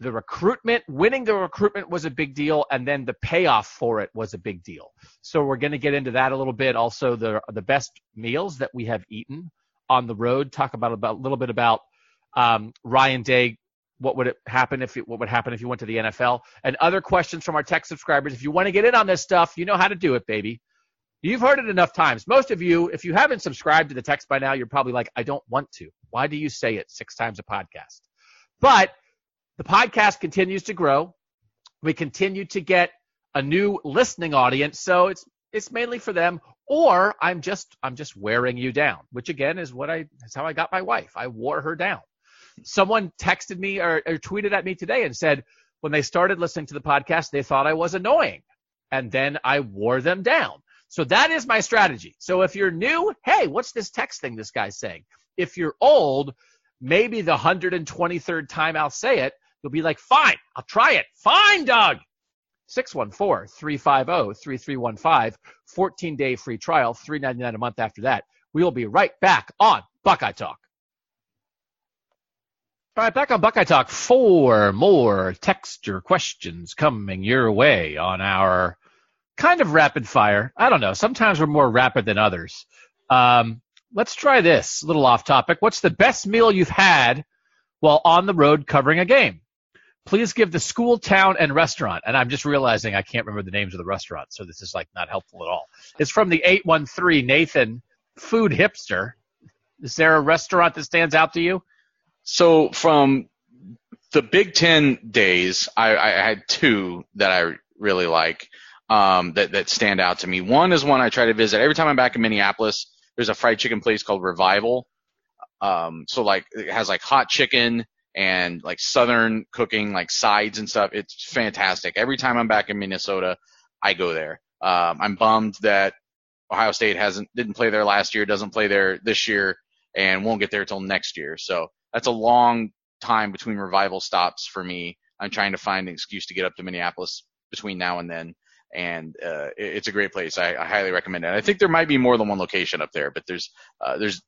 Speaker 1: the recruitment, winning the recruitment was a big deal. And then the payoff for it was a big deal. So we're going to get into that a little bit. Also, the, the best meals that we have eaten on the road, talk about, about a little bit about um, Ryan Day what would it happen if what would happen if you went to the NFL and other questions from our tech subscribers. If you want to get in on this stuff, you know how to do it, baby. You've heard it enough times. Most of you, if you haven't subscribed to the text by now, you're probably like, I don't want to. Why do you say it six times a podcast? But the podcast continues to grow. We continue to get a new listening audience. So it's, it's mainly for them or I'm just, I'm just wearing you down, which again is what I, that's how I got my wife. I wore her down. Someone texted me or, or tweeted at me today and said when they started listening to the podcast, they thought I was annoying. And then I wore them down. So that is my strategy. So if you're new, hey, what's this text thing this guy's saying? If you're old, maybe the 123rd time I'll say it, you'll be like, fine, I'll try it. Fine, Doug. 614-350-3315, 14 day free trial, 399 a month after that. We will be right back on Buckeye Talk. All right, back on Buckeye Talk. Four more texture questions coming your way on our kind of rapid fire. I don't know. Sometimes we're more rapid than others. Um, let's try this. A little off topic. What's the best meal you've had while on the road covering a game? Please give the school, town, and restaurant. And I'm just realizing I can't remember the names of the restaurants, so this is like not helpful at all. It's from the 813 Nathan Food Hipster. Is there a restaurant that stands out to you?
Speaker 2: So from the Big Ten days, I, I had two that I really like um, that that stand out to me. One is one I try to visit every time I'm back in Minneapolis. There's a fried chicken place called Revival. Um, so like it has like hot chicken and like southern cooking, like sides and stuff. It's fantastic. Every time I'm back in Minnesota, I go there. Um, I'm bummed that Ohio State hasn't didn't play there last year, doesn't play there this year, and won't get there until next year. So that's a long time between revival stops for me. I'm trying to find an excuse to get up to Minneapolis between now and then. And uh, it, it's a great place. I, I, highly recommend it. I think there might be more than one location up there, but there's uh, there's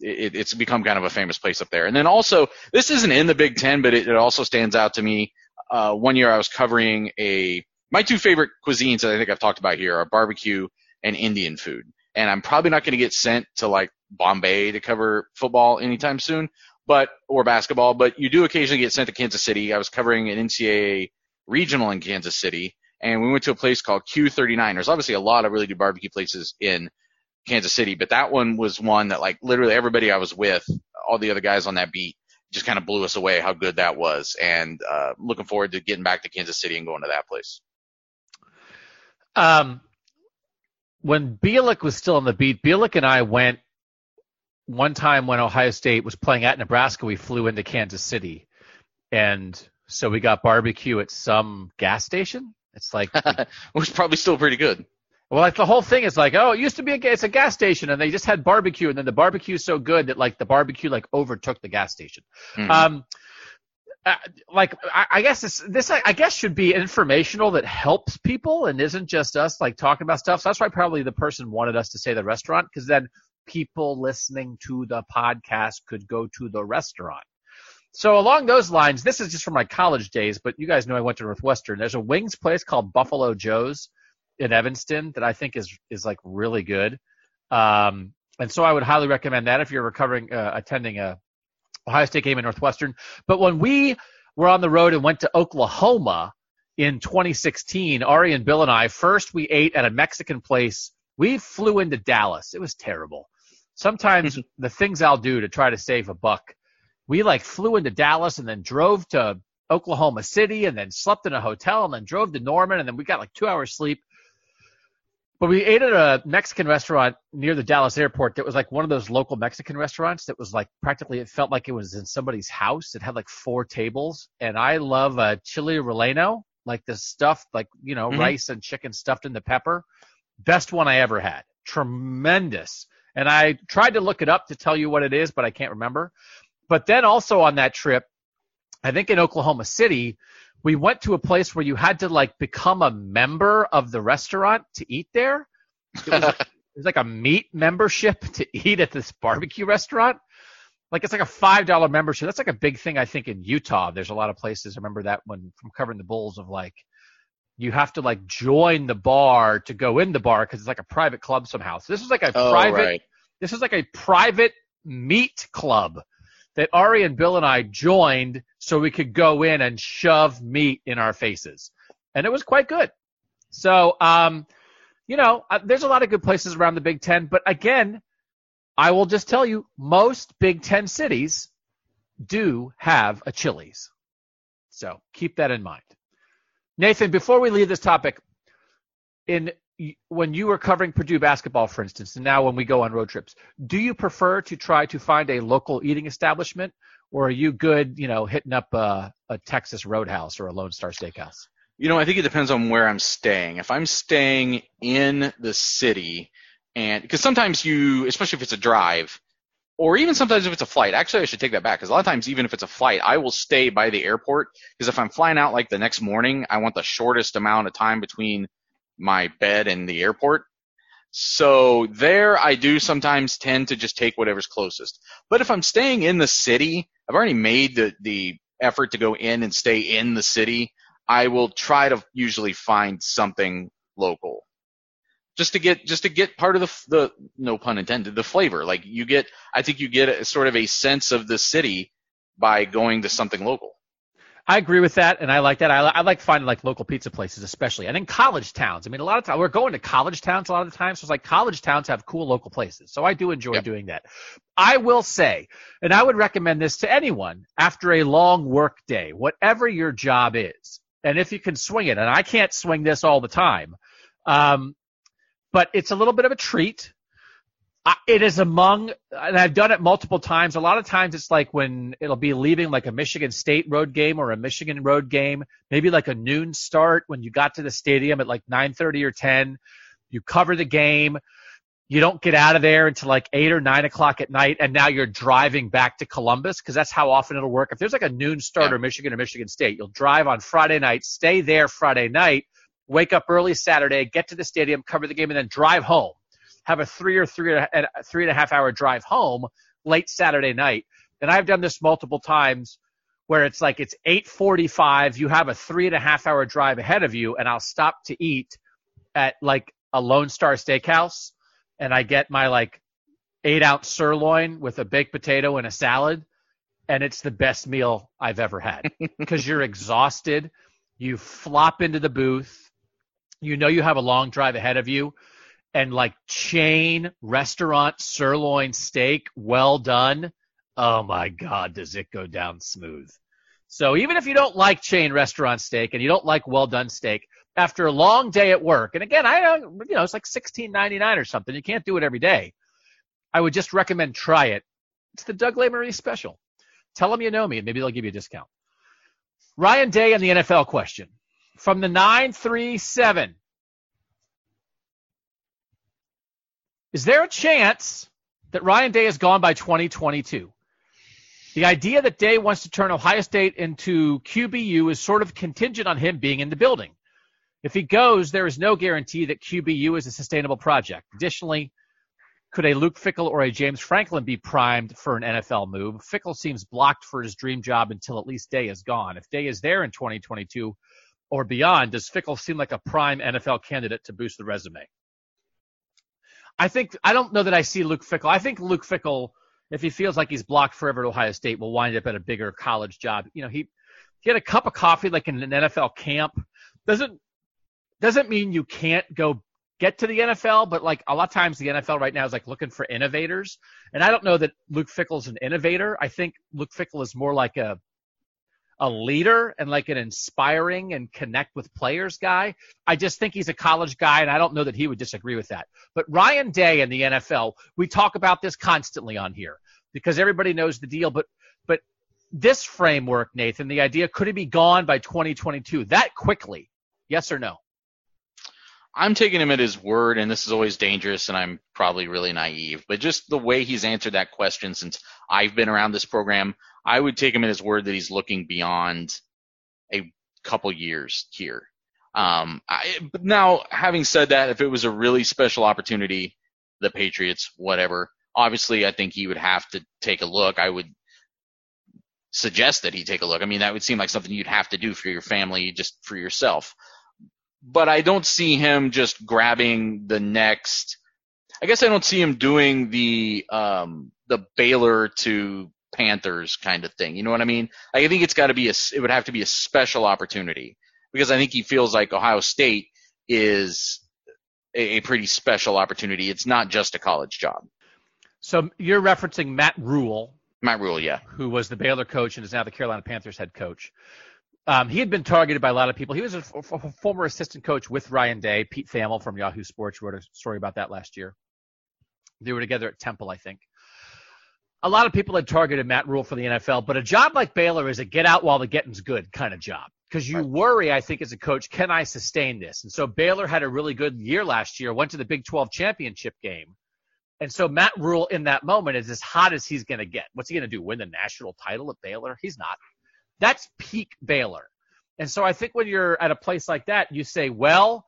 Speaker 2: it, it's become kind of a famous place up there. And then also, this isn't in the Big Ten, but it, it also stands out to me. Uh, one year I was covering a my two favorite cuisines that I think I've talked about here are barbecue and Indian food. And I'm probably not going to get sent to like Bombay to cover football anytime soon but or basketball, but you do occasionally get sent to Kansas City. I was covering an NCAA regional in Kansas City, and we went to a place called Q39. There's obviously a lot of really good barbecue places in Kansas City, but that one was one that like literally everybody I was with, all the other guys on that beat, just kind of blew us away how good that was. And uh, looking forward to getting back to Kansas City and going to that place.
Speaker 1: Um, when Bielik was still on the beat, Bielik and I went one time when Ohio State was playing at Nebraska, we flew into Kansas City, and so we got barbecue at some gas station. It's like
Speaker 2: it was probably still pretty good.
Speaker 1: Well, like the whole thing is like, oh, it used to be a it's a gas station, and they just had barbecue, and then the barbecue is so good that like the barbecue like overtook the gas station. Mm-hmm. Um, uh, like I, I guess this this I, I guess should be informational that helps people and isn't just us like talking about stuff. So that's why probably the person wanted us to say the restaurant because then people listening to the podcast could go to the restaurant. So along those lines, this is just from my college days, but you guys know I went to Northwestern. There's a wings place called Buffalo Joe's in Evanston that I think is is like really good. Um, and so I would highly recommend that if you're recovering uh, attending a Ohio State game in Northwestern. But when we were on the road and went to Oklahoma in 2016, Ari and Bill and I first we ate at a Mexican place. We flew into Dallas. It was terrible sometimes the things I'll do to try to save a buck, we like flew into Dallas and then drove to Oklahoma City and then slept in a hotel and then drove to Norman and then we got like two hours sleep. But we ate at a Mexican restaurant near the Dallas airport that was like one of those local Mexican restaurants that was like practically, it felt like it was in somebody's house. It had like four tables. And I love a chili relleno, like the stuff, like, you know, mm-hmm. rice and chicken stuffed in the pepper. Best one I ever had. Tremendous. And I tried to look it up to tell you what it is, but I can't remember. But then also on that trip, I think in Oklahoma City, we went to a place where you had to like become a member of the restaurant to eat there. It was, like, it was like a meat membership to eat at this barbecue restaurant. like it's like a five dollar membership. That's like a big thing I think in Utah. There's a lot of places. I remember that when from covering the Bulls of like you have to like join the bar to go in the bar because it's like a private club somehow. So this is like a
Speaker 2: Oh,
Speaker 1: private.
Speaker 2: right.
Speaker 1: This is like a private meat club that Ari and Bill and I joined so we could go in and shove meat in our faces, and it was quite good. So, um, you know, uh, there's a lot of good places around the Big Ten, but again, I will just tell you, most Big Ten cities do have a Chili's. So keep that in mind. Nathan, before we leave this topic, in when you were covering Purdue basketball, for instance, and now when we go on road trips, do you prefer to try to find a local eating establishment, or are you good, you know, hitting up a, a Texas Roadhouse or a Lone Star Steakhouse?
Speaker 2: You know, I think it depends on where I'm staying. If I'm staying in the city, and because sometimes you, especially if it's a drive, or even sometimes if it's a flight. Actually, I should take that back because a lot of times, even if it's a flight, I will stay by the airport because if I'm flying out like the next morning, I want the shortest amount of time between my bed and the airport. So there, I do sometimes tend to just take whatever's closest. But if I'm staying in the city, I've already made the the effort to go in and stay in the city. I will try to usually find something local, just to get just to get part of the the no pun intended the flavor. Like you get, I think you get a, sort of a sense of the city by going to something local.
Speaker 1: I agree with that, and I like that. I, I like finding like local pizza places, especially, and in college towns. I mean, a lot of times we're going to college towns a lot of the times, so it's like college towns have cool local places. So I do enjoy
Speaker 2: Yep.
Speaker 1: doing that. I will say, and I would recommend this to anyone after a long work day, whatever your job is, and if you can swing it, and I can't swing this all the time, um, but it's a little bit of a treat. I- It is among, and I've done it multiple times. A lot of times it's like when it'll be leaving like a Michigan State road game or a Michigan road game, maybe like a noon start when you got to the stadium at like 9:30 or 10. You cover the game. You don't get out of there until like eight or nine o'clock at night, and now you're driving back to Columbus because that's how often it'll work. If there's like a noon start
Speaker 2: Yeah.
Speaker 1: or Michigan or Michigan State, you'll drive on Friday night, stay there Friday night, wake up early Saturday, get to the stadium, cover the game, and then drive home have a three or three and a, three and a half hour drive home late Saturday night. And I've done this multiple times where it's like it's 8:45, you have a three and a half hour drive ahead of you, and I'll stop to eat at like a Lone Star Steakhouse, and I get my like eight ounce sirloin with a baked potato and a salad, and it's the best meal I've ever had because you're exhausted, you flop into the booth, you know you have a long drive ahead of you and like chain restaurant sirloin steak, well done. Oh my God, does it go down smooth? So even if you don't like chain restaurant steak and you don't like well done steak, after a long day at work, and again, I don't, you know, it's like sixteen ninety nine or something. You can't do it every day. I would just recommend try it. It's the Doug Lesmerises special. Tell them you know me, and maybe they'll give you a discount. Ryan Day and the NFL question from the nine three seven. Is there a chance that Ryan Day is gone by 2022? The idea that Day wants to turn Ohio State into QBU is sort of contingent on him being in the building. If he goes, there is no guarantee that QBU is a sustainable project. Additionally, could a Luke Fickell or a James Franklin be primed for an NFL move? Fickell seems blocked for his dream job until at least Day is gone. If Day is there in 2022 or beyond, does Fickell seem like a prime NFL candidate to boost the resume? I think I don't know that I see Luke Fickell. I think Luke Fickell, if he feels like he's blocked forever at Ohio State, will wind up at a bigger college job. You know, he he had a cup of coffee like in an NFL camp. Doesn't doesn't mean you can't go get to the NFL, but like a lot of times the NFL right now is like looking for innovators. And I don't know that Luke Fickell's an innovator. I think Luke Fickell is more like a a leader and like an inspiring and connect with players guy. I just think he's a college guy, and I don't know that he would disagree with that. But Ryan Day in the NFL, we talk about this constantly on here because everybody knows the deal. But but this framework, Nathan, the idea could it be gone by 2022 that quickly? Yes or no?
Speaker 2: I'm taking him at his word, and this is always dangerous, and I'm probably really naive. But just the way he's answered that question since I've been around this program, I would take him at his word that he's looking beyond a couple years here. Um, I, but now, having said that, if it was a really special opportunity, the Patriots, whatever, obviously, I think he would have to take a look. I would suggest that he take a look. I mean, that would seem like something you'd have to do for your family, just for yourself. But I don't see him just grabbing the next. I guess I don't see him doing the um, the Baylor to Panthers kind of thing. You know what I mean? I think it's got to be a. It would have to be a special opportunity because I think he feels like Ohio State is a, a pretty special opportunity. It's not just a college job.
Speaker 1: So you're referencing Matt Rhule.
Speaker 2: Matt Rhule, yeah.
Speaker 1: who was the Baylor coach and is now the Carolina Panthers head coach. Um, he had been targeted by a lot of people. He was a, f- f- former assistant coach with Ryan Day. Pete Thamel from Yahoo Sports wrote a story about that last year. They were together at Temple, I think. A lot of people had targeted Matt Rhule for the NFL, but a job like Baylor is a get out while the getting's good kind of job. Because you
Speaker 2: Right.
Speaker 1: worry, I think, as a coach, can I sustain this? And so Baylor had a really good year last year, went to the Big 12 championship game. And so Matt Rhule in that moment is as hot as he's going to get. What's he going to do? Win the national title at Baylor? He's not. That's peak Baylor. And so I think when you're at a place like that, you say, well,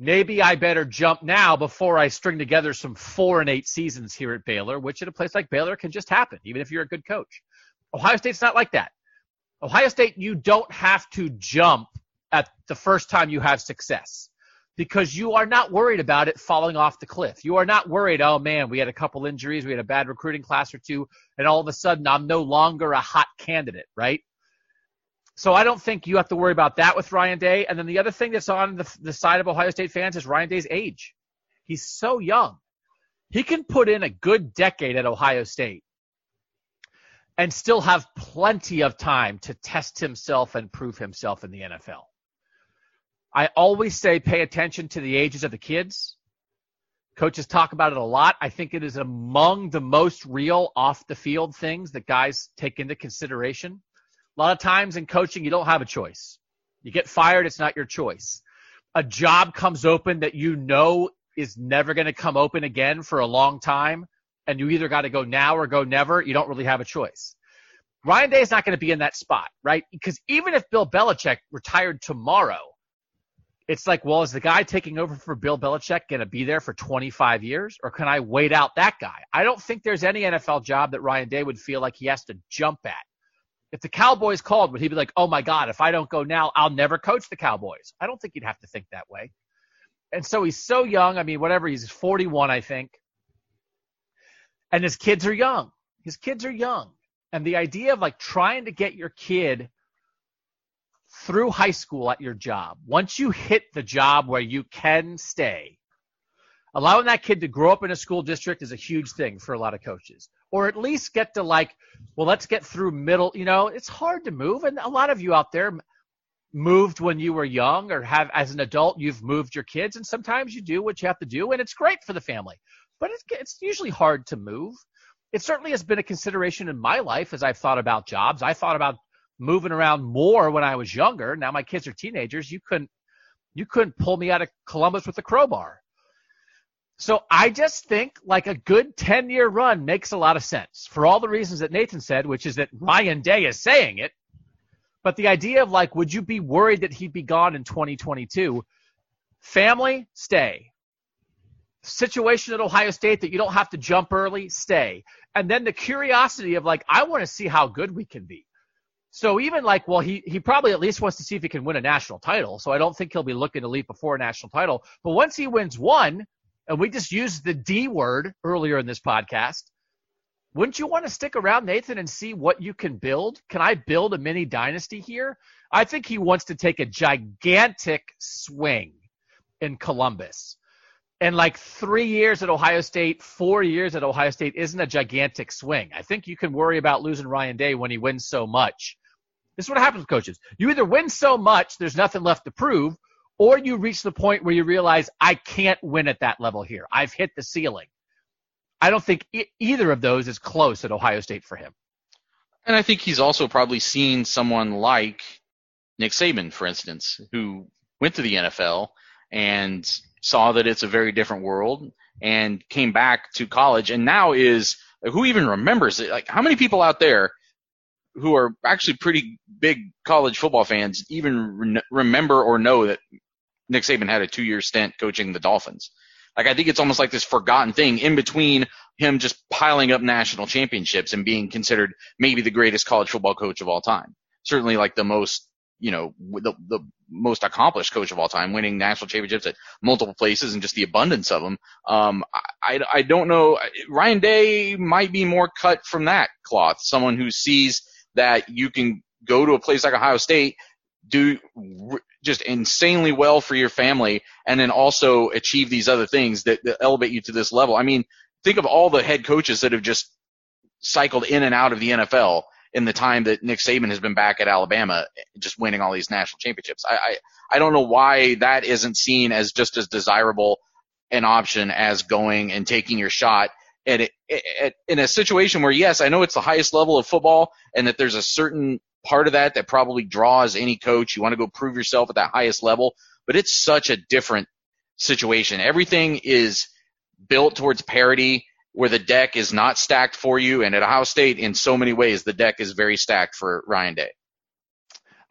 Speaker 1: maybe I better jump now before I string together some four and eight seasons here at Baylor, which at a place like Baylor can just happen, even if you're a good coach. Ohio State's not like that. Ohio State, you don't have to jump at the first time you have success because you are not worried about it falling off the cliff. You are not worried, oh man, we had a couple injuries, we had a bad recruiting class or two, and all of a sudden I'm no longer a hot candidate, right? So I don't think you have to worry about that with Ryan Day. And then the other thing that's on the, the side of Ohio State fans is Ryan Day's age. He's so young. He can put in a good decade at Ohio State and still have plenty of time to test himself and prove himself in the NFL. I always say pay attention to the ages of the kids. Coaches talk about it a lot. I think it is among the most real off the field things that guys take into consideration. A lot of times in coaching, you don't have a choice. You get fired, it's not your choice. A job comes open that you know is never going to come open again for a long time, and you either got to go now or go never. You don't really have a choice. Ryan Day is not going to be in that spot, right? Because even if Bill Belichick retired tomorrow, it's like, well, is the guy taking over for Bill Belichick going to be there for 25 years, or can I wait out that guy? I don't think there's any NFL job that Ryan Day would feel like he has to jump at. If the Cowboys called, would he be like, oh my God, if I don't go now, I'll never coach the Cowboys? I don't think he'd have to think that way. And so he's so young. I mean, whatever, he's 41, I think. And his kids are young. His kids are young. And the idea of like trying to get your kid through high school at your job, once you hit the job where you can stay, allowing that kid to grow up in a school district is a huge thing for a lot of coaches. Or at least get to like, well, let's get through middle. You know, it's hard to move. And a lot of you out there moved when you were young or have as an adult, you've moved your kids. And sometimes you do what you have to do. And it's great for the family. But it's, it's usually hard to move. It certainly has been a consideration in my life as I've thought about jobs. I thought about moving around more when I was younger. Now my kids are teenagers. You couldn't you couldn't pull me out of Columbus with a crowbar. So I just think like a good 10 year run makes a lot of sense for all the reasons that Nathan said, which is that Ryan Day is saying it. But the idea of like, would you be worried that he'd be gone in 2022? Family, stay. Situation at Ohio State that you don't have to jump early, stay. And then the curiosity of like, I want to see how good we can be. So even like, well, he, he probably at least wants to see if he can win a national title. So I don't think he'll be looking to leap before a national title. But once he wins one, and we just used the D word earlier in this podcast, wouldn't you want to stick around, Nathan, and see what you can build? Can I build a mini dynasty here? I think he wants to take a gigantic swing in Columbus. And like three years at Ohio State, four years at Ohio State isn't a gigantic swing. I think you can worry about losing Ryan Day when he wins so much. This is what happens with coaches. You either win so much, there's nothing left to prove, or you reach the point where you realize I can't win at that level here. I've hit the ceiling. I don't think e- either of those is close at Ohio State for him.
Speaker 2: And I think he's also probably seen someone like Nick Saban, for instance, who went to the NFL and saw that it's a very different world and came back to college and now is who even remembers it? Like how many people out there who are actually pretty big college football fans even re- remember or know that Nick Saban had a two-year stint coaching the Dolphins? Like I think it's almost like this forgotten thing in between him just piling up national championships and being considered maybe the greatest college football coach of all time. Certainly like the most, you know, the, the most accomplished coach of all time, winning national championships at multiple places and just the abundance of them. Um, I, I don't know. Ryan Day might be more cut from that cloth. Someone who sees that you can go to a place like Ohio State, do just insanely well for your family, and then also achieve these other things that, that elevate you to this level. I mean, think of all the head coaches that have just cycled in and out of the NFL in the time that Nick Saban has been back at Alabama, just winning all these national championships. I, I, I don't know why that isn't seen as just as desirable an option as going and taking your shot at, at, in a situation where, yes, I know it's the highest level of football and that there's a certain part of that that probably draws any coach. You want to go prove yourself at that highest level, but it's such a different situation. Everything is built towards parity where the deck is not stacked for you. And at Ohio State, in so many ways, the deck is very stacked for Ryan Day.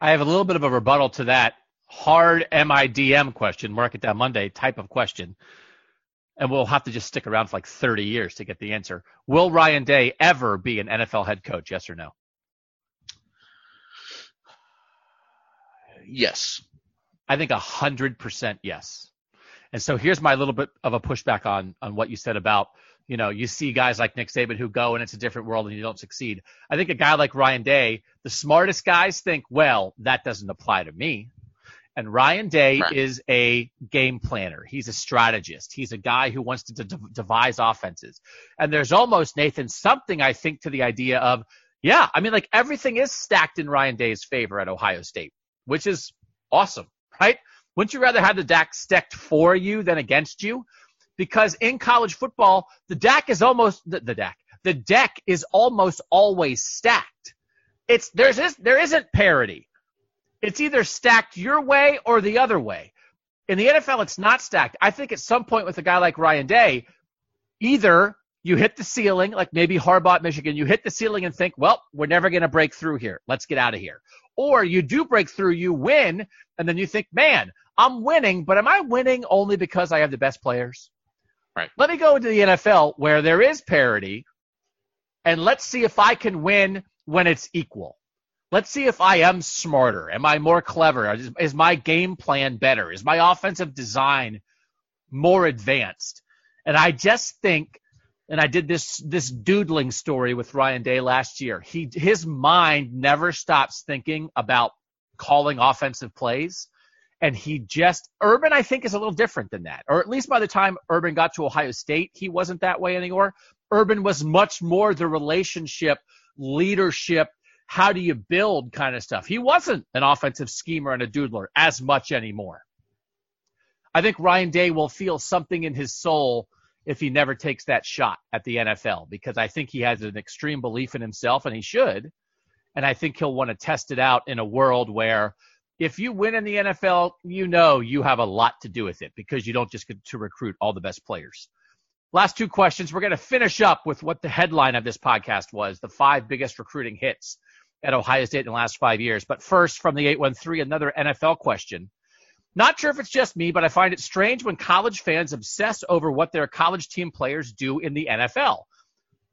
Speaker 1: I have a little bit of a rebuttal to that hard MIDM question, mark it down Monday type of question. And we'll have to just stick around for like 30 years to get the answer. Will Ryan Day ever be an NFL head coach? Yes or no?
Speaker 2: Yes.
Speaker 1: I think 100% yes. And so here's my little bit of a pushback on on what you said about you know you see guys like Nick Saban who go and it's a different world and you don't succeed. I think a guy like Ryan Day, the smartest guys think, well, that doesn't apply to me. And Ryan Day right. is a game planner. He's a strategist. He's a guy who wants to de- devise offenses. And there's almost Nathan something I think to the idea of, yeah, I mean like everything is stacked in Ryan Day's favor at Ohio State, which is awesome, right? Wouldn't you rather have the deck stacked for you than against you? Because in college football, the deck is almost the, the deck. The deck is almost always stacked. It's there's there isn't parity. It's either stacked your way or the other way. In the NFL, it's not stacked. I think at some point with a guy like Ryan Day, either you hit the ceiling, like maybe Harbaugh Michigan, you hit the ceiling and think, well, we're never going to break through here. Let's get out of here. Or you do break through, you win, and then you think, man, I'm winning, but am I winning only because I have the best players?
Speaker 2: Right.
Speaker 1: Let me go to the NFL where there is parity, and let's see if I can win when it's equal. Let's see if I am smarter. Am I more clever? Is, is my game plan better? Is my offensive design more advanced? And I just think and I did this this doodling story with Ryan Day last year. He his mind never stops thinking about calling offensive plays. And he just Urban, I think, is a little different than that. Or at least by the time Urban got to Ohio State, he wasn't that way anymore. Urban was much more the relationship, leadership, how do you build kind of stuff. He wasn't an offensive schemer and a doodler as much anymore. I think Ryan Day will feel something in his soul if he never takes that shot at the NFL because I think he has an extreme belief in himself and he should. And I think he'll want to test it out in a world where if you win in the NFL, you know you have a lot to do with it because you don't just get to recruit all the best players. Last two questions. We're going to finish up with what the headline of this podcast was the five biggest recruiting hits at Ohio State in the last five years. But first, from the 813, another NFL question. Not sure if it's just me, but I find it strange when college fans obsess over what their college team players do in the NFL.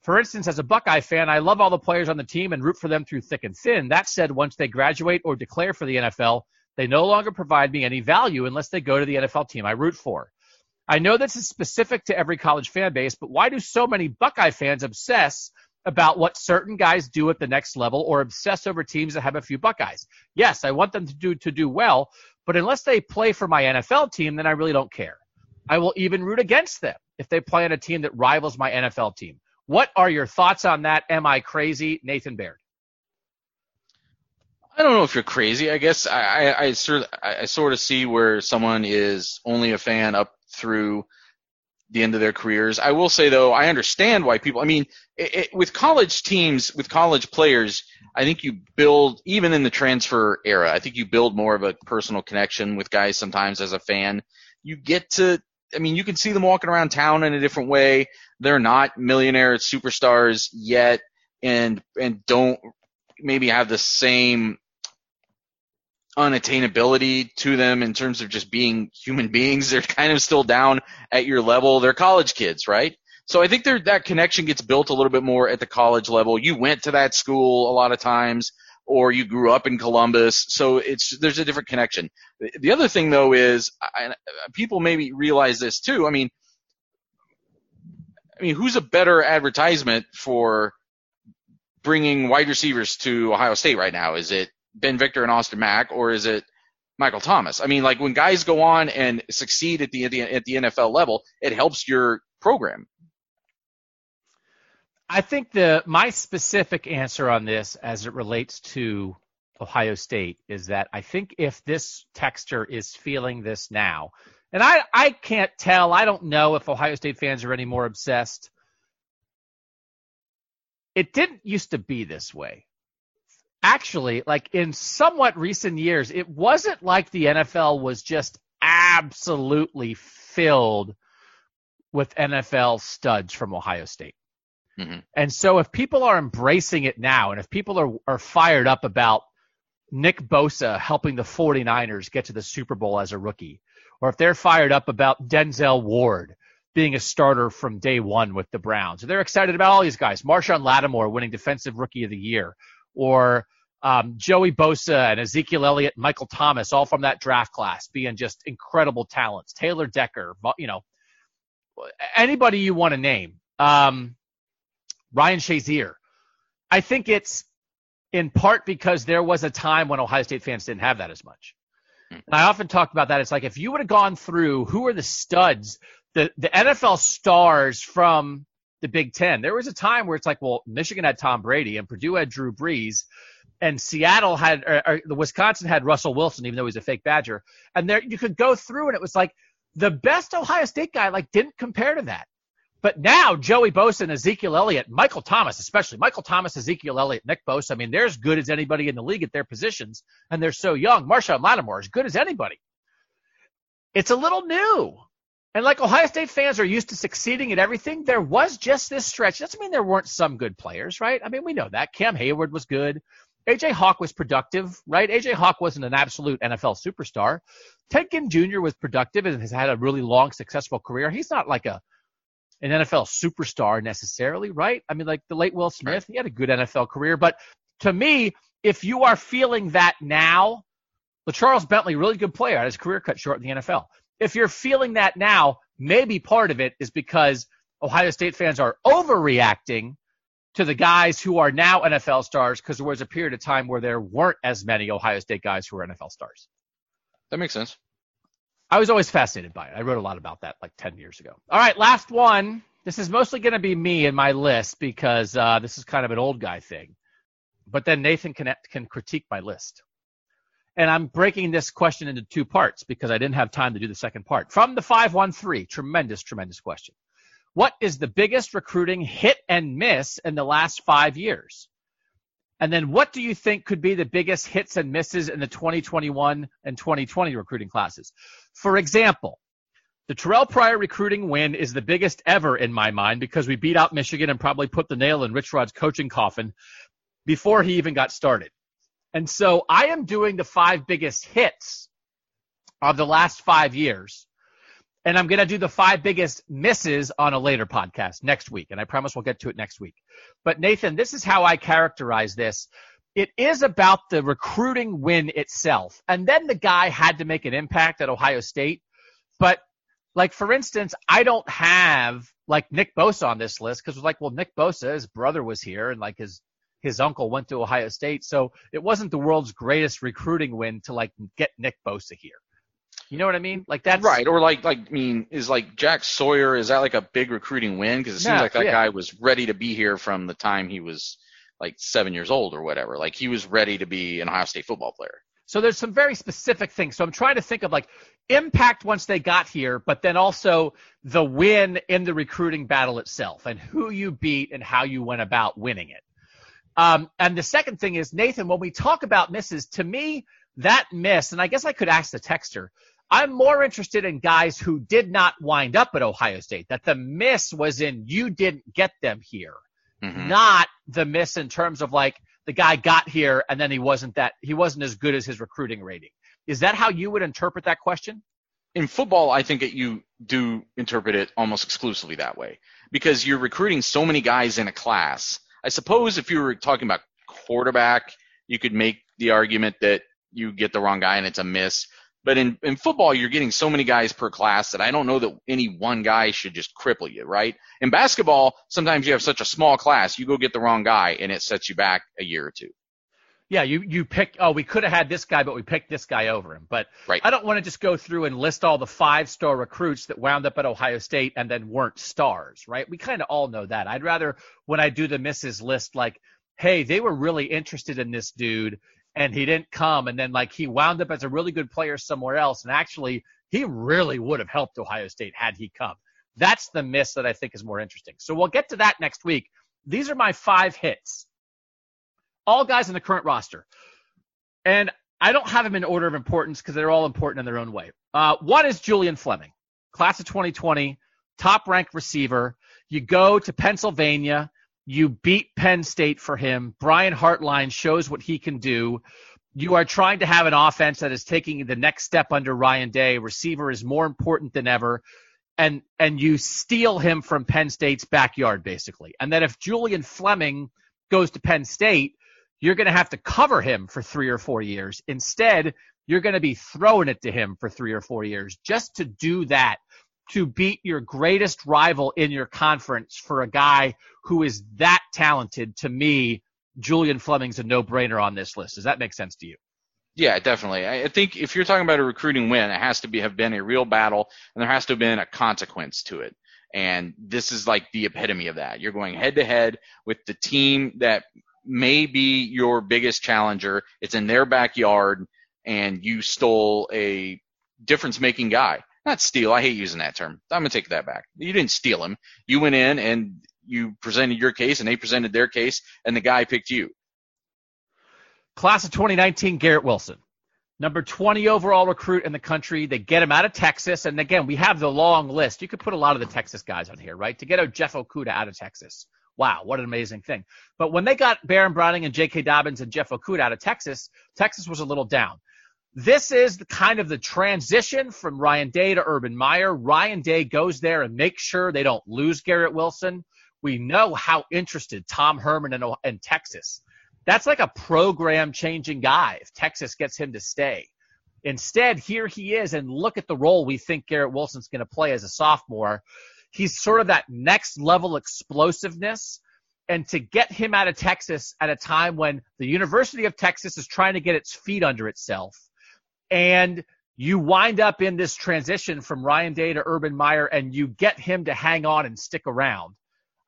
Speaker 1: For instance, as a Buckeye fan, I love all the players on the team and root for them through thick and thin. That said, once they graduate or declare for the NFL, they no longer provide me any value unless they go to the NFL team I root for. I know this is specific to every college fan base, but why do so many Buckeye fans obsess about what certain guys do at the next level or obsess over teams that have a few Buckeyes? Yes, I want them to do to do well, but unless they play for my NFL team, then I really don't care. I will even root against them if they play on a team that rivals my NFL team. What are your thoughts on that? Am I crazy? Nathan Baird.
Speaker 2: I don't know if you're crazy. I guess I, I, I sort of, I sort of see where someone is only a fan up through the end of their careers. I will say though, I understand why people. I mean, it, it, with college teams, with college players, I think you build even in the transfer era. I think you build more of a personal connection with guys sometimes as a fan. You get to. I mean, you can see them walking around town in a different way. They're not millionaire superstars yet, and and don't maybe have the same unattainability to them in terms of just being human beings. They're kind of still down at your level. They're college kids, right? So I think that connection gets built a little bit more at the college level. You went to that school a lot of times, or you grew up in Columbus, so it's there's a different connection. The other thing though is I, people maybe realize this too. I mean, I mean, who's a better advertisement for bringing wide receivers to Ohio State right now? Is it Ben Victor and Austin Mack, or is it Michael Thomas? I mean, like when guys go on and succeed at the at the, NFL level, it helps your program.
Speaker 1: I think the my specific answer on this as it relates to Ohio State is that I think if this texture is feeling this now, and I, I can't tell, I don't know if Ohio State fans are any more obsessed. It didn't used to be this way. Actually, like in somewhat recent years, it wasn't like the NFL was just absolutely filled with NFL studs from Ohio State. Mm-hmm. And so if people are embracing it now and if people are, are fired up about Nick Bosa helping the 49ers get to the Super Bowl as a rookie, or if they're fired up about Denzel Ward being a starter from day one with the Browns, or they're excited about all these guys, Marshon Lattimore winning Defensive Rookie of the Year, or um, Joey Bosa and Ezekiel Elliott, Michael Thomas, all from that draft class, being just incredible talents. Taylor Decker, you know, anybody you want to name. Um, Ryan Shazier. I think it's in part because there was a time when Ohio State fans didn't have that as much. Hmm. And I often talk about that. It's like if you would have gone through who are the studs, the, the NFL stars from the Big Ten, there was a time where it's like, well, Michigan had Tom Brady and Purdue had Drew Brees and Seattle had, or, the Wisconsin had Russell Wilson, even though he was a fake Badger. And there you could go through and it was like the best Ohio State guy like didn't compare to that. But now Joey Bosa and Ezekiel Elliott, Michael Thomas especially, Michael Thomas, Ezekiel Elliott, Nick Bosa. I mean, they're as good as anybody in the league at their positions, and they're so young. Marshon Lattimore as good as anybody. It's a little new. And like Ohio State fans are used to succeeding at everything, there was just this stretch. Doesn't mean there weren't some good players, right? I mean, we know that. Cam Heyward was good. AJ Hawk was productive, right? AJ Hawk wasn't an absolute NFL superstar. Ted Ginn Jr. was productive and has had a really long, successful career. He's not like a an NFL superstar necessarily, right? I mean, like the late Will Smith, he had a good NFL career. But to me, if you are feeling that now, Charles Bentley, really good player, had his career cut short in the NFL. If you're feeling that now, maybe part of it is because Ohio State fans are overreacting to the guys who are now NFL stars because there was a period of time where there weren't as many Ohio State guys who were NFL stars.
Speaker 2: That makes sense.
Speaker 1: I was always fascinated by it. I wrote a lot about that like 10 years ago. All right, last one. This is mostly going to be me in my list because uh, this is kind of an old guy thing. But then Nathan can, can critique my list. And I'm breaking this question into two parts because I didn't have time to do the second part. From the 513, tremendous, tremendous question. What is the biggest recruiting hit and miss in the last five years? And then what do you think could be the biggest hits and misses in the 2021 and 2020 recruiting classes? For example, the Terrelle Pryor recruiting win is the biggest ever in my mind because we beat out Michigan and probably put the nail in Rich Rod's coaching coffin before he even got started. And so I am doing the five biggest hits of the last five years and I'm going to do the five biggest misses on a later podcast next week. And I promise we'll get to it next week. But Nathan, this is how I characterize this. It is about the recruiting win itself. And then the guy had to make an impact at Ohio State. But like, for instance, I don't have like Nick Bosa on this list because it's like, well, Nick Bosa, his brother was here and like his, his uncle went to Ohio State. So it wasn't the world's greatest recruiting win to like get Nick Bosa here. You know what I mean? Like that's
Speaker 2: right. Or like like I mean, is like Jack Sawyer? Is that like a big recruiting win? Because it seems no, like that yeah. guy was ready to be here from the time he was like seven years old or whatever. Like he was ready to be an Ohio State football player.
Speaker 1: So there's some very specific things. So I'm trying to think of like impact once they got here, but then also the win in the recruiting battle itself and who you beat and how you went about winning it. Um, and the second thing is, Nathan, when we talk about misses, to me, that miss, and I guess I could ask the texter, I'm more interested in guys who did not wind up at Ohio State, that the miss was in you didn't get them here, mm-hmm. not the miss in terms of like the guy got here and then he wasn't that he wasn't as good as his recruiting rating. Is that how you would interpret that question?
Speaker 2: In football, I think that you do interpret it almost exclusively that way because you're recruiting so many guys in a class. I suppose if you were talking about quarterback, you could make the argument that you get the wrong guy and it's a miss. But in, in football, you're getting so many guys per class that I don't know that any one guy should just cripple you, right? In basketball, sometimes you have such a small class, you go get the wrong guy and it sets you back a year or two.
Speaker 1: Yeah, you you pick. Oh, we could have had this guy, but we picked this guy over him. But
Speaker 2: right.
Speaker 1: I don't want to just go through and list all the five star recruits that wound up at Ohio State and then weren't stars, right? We kind of all know that. I'd rather when I do the misses list, like, hey, they were really interested in this dude and he didn't come, and then like he wound up as a really good player somewhere else, and actually he really would have helped Ohio State had he come. That's the miss that I think is more interesting. So we'll get to that next week. These are my five hits all guys in the current roster. And I don't have them in order of importance because they're all important in their own way. Uh, one is Julian Fleming, class of 2020, top ranked receiver. You go to Pennsylvania, you beat Penn State for him. Brian Hartline shows what he can do. You are trying to have an offense that is taking the next step under Ryan Day. Receiver is more important than ever. And and you steal him from Penn State's backyard, basically. And then if Julian Fleming goes to Penn State, you're going to have to cover him for three or four years. Instead, you're going to be throwing it to him for three or four years just to do that, to beat your greatest rival in your conference for a guy who is that talented. To me, Julian Fleming's a no brainer on this list. Does that make sense to you?
Speaker 2: Yeah, definitely. I think if you're talking about a recruiting win, it has to be have been a real battle, and there has to have been a consequence to it. And this is like the epitome of that. You're going head to head with the team that may be your biggest challenger. It's in their backyard and you stole a difference making guy. Not steal. I hate using that term. I'm going to take that back. You didn't steal him. You went in and you presented your case and they presented their case and the guy picked you.
Speaker 1: Class of 2019, Garrett Wilson. Number 20 overall recruit in the country. They get him out of Texas. And again, we have the long list. You could put a lot of the Texas guys on here, right? To get a Jeff Okudah out of Texas. Wow, what an amazing thing. But when they got Baron Browning and J.K. Dobbins and Jeff Okudah out of Texas, Texas was a little down. This is the kind of the transition from Ryan Day to Urban Meyer. Ryan Day goes there and makes sure they don't lose Garrett Wilson. We know how interested Tom Herman and, and Texas. That's like a program changing guy if Texas gets him to stay. Instead, here he is, and look at the role we think Garrett Wilson's going to play as a sophomore he's sort of that next level explosiveness. And to get him out of Texas at a time when the University of Texas is trying to get its feet under itself, and you wind up in this transition from Ryan Day to Urban Meyer, and you get him to hang on and stick around,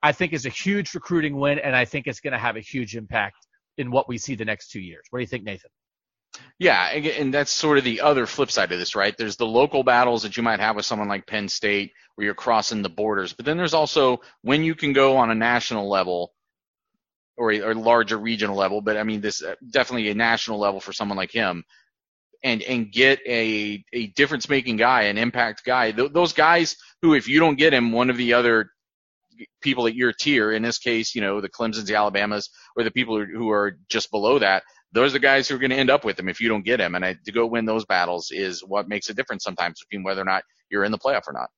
Speaker 1: I think is a huge recruiting win, and I think it's going to have a huge impact in what we see the next two years. What do you think, Nathan?
Speaker 2: Yeah, and that's sort of the other flip side of this, right? There's the local battles that you might have with someone like Penn State where you're crossing the borders, but then there's also when you can go on a national level or a, or larger regional level, but I mean this uh, definitely a national level for someone like him and and get a a difference making guy, an impact guy. Th- those guys who if you don't get him, one of the other people at your tier, in this case, you know, the Clemson's, the Alabamas, or the people who are just below that, those are the guys who are going to end up with him if you don't get him. And I, to go win those battles is what makes a difference sometimes between whether or not you're in the playoff or not.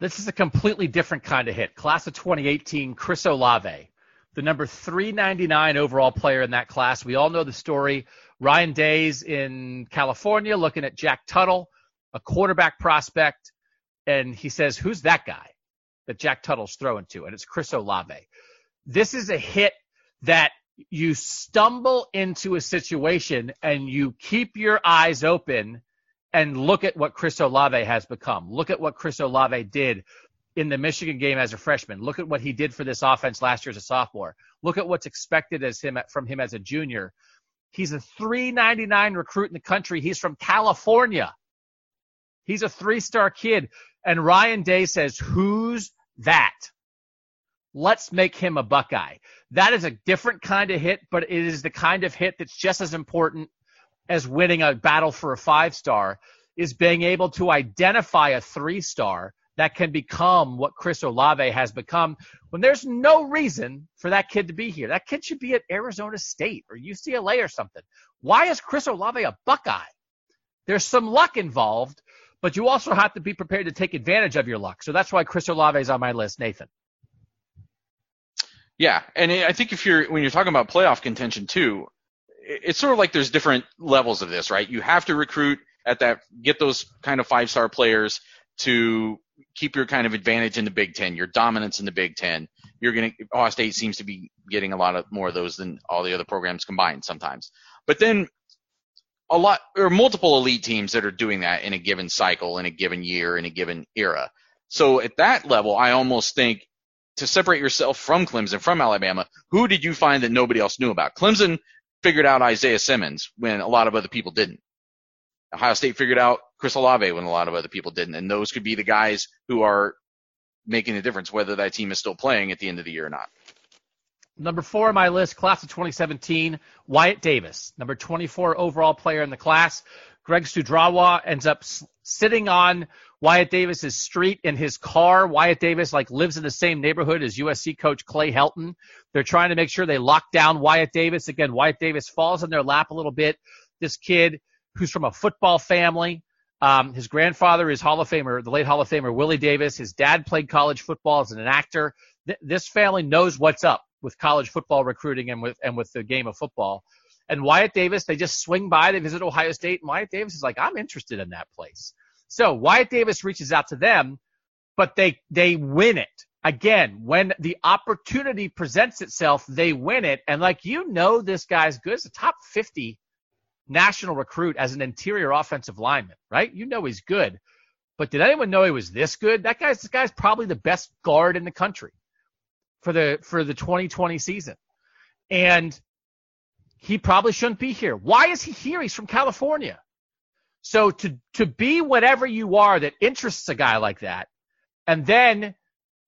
Speaker 1: This is a completely different kind of hit. Class of 2018, Chris Olave, the number 399 overall player in that class. We all know the story. Ryan Day's in California looking at Jack Tuttle, a quarterback prospect, and he says, Who's that guy that Jack Tuttle's throwing to? And it's Chris Olave. This is a hit that you stumble into a situation and you keep your eyes open and look at what Chris Olave has become. Look at what Chris Olave did in the Michigan game as a freshman. Look at what he did for this offense last year as a sophomore. Look at what's expected as him from him as a junior. He's a 399 recruit in the country. He's from California. He's a three-star kid. And Ryan Day says, who's that? Let's make him a Buckeye. That is a different kind of hit, but it is the kind of hit that's just as important as winning a battle for a five star is being able to identify a three star that can become what Chris Olave has become when there's no reason for that kid to be here. That kid should be at Arizona State or UCLA or something. Why is Chris Olave a Buckeye? There's some luck involved, but you also have to be prepared to take advantage of your luck. So that's why Chris Olave is on my list, Nathan.
Speaker 2: Yeah, and I think if you're when you're talking about playoff contention too, it's sort of like there's different levels of this, right? You have to recruit at that, get those kind of five star players to keep your kind of advantage in the Big Ten, your dominance in the Big Ten. You're going to, Ohio State seems to be getting a lot of more of those than all the other programs combined sometimes. But then a lot, or multiple elite teams that are doing that in a given cycle, in a given year, in a given era. So at that level, I almost think to separate yourself from Clemson, from Alabama, who did you find that nobody else knew about? Clemson figured out Isaiah Simmons when a lot of other people didn't. Ohio State figured out Chris Olave when a lot of other people didn't. And those could be the guys who are making the difference, whether that team is still playing at the end of the year or not.
Speaker 1: Number four on my list, class of 2017, Wyatt Davis, number 24 overall player in the class. Greg Studrawa ends up sitting on Wyatt Davis's street in his car. Wyatt Davis like lives in the same neighborhood as USC coach Clay Helton. They're trying to make sure they lock down Wyatt Davis. Again, Wyatt Davis falls in their lap a little bit. This kid who's from a football family. Um, his grandfather is Hall of Famer, the late Hall of Famer Willie Davis. His dad played college football as an actor. Th- this family knows what's up with college football recruiting and with and with the game of football. And Wyatt Davis, they just swing by, they visit Ohio State, and Wyatt Davis is like, I'm interested in that place. So Wyatt Davis reaches out to them, but they they win it. Again, when the opportunity presents itself, they win it. And like you know this guy's good. It's a top 50 national recruit as an interior offensive lineman, right? You know he's good. But did anyone know he was this good? That guy's this guy's probably the best guard in the country for the for the 2020 season. And he probably shouldn't be here. Why is he here? He's from California. So to to be whatever you are that interests a guy like that, and then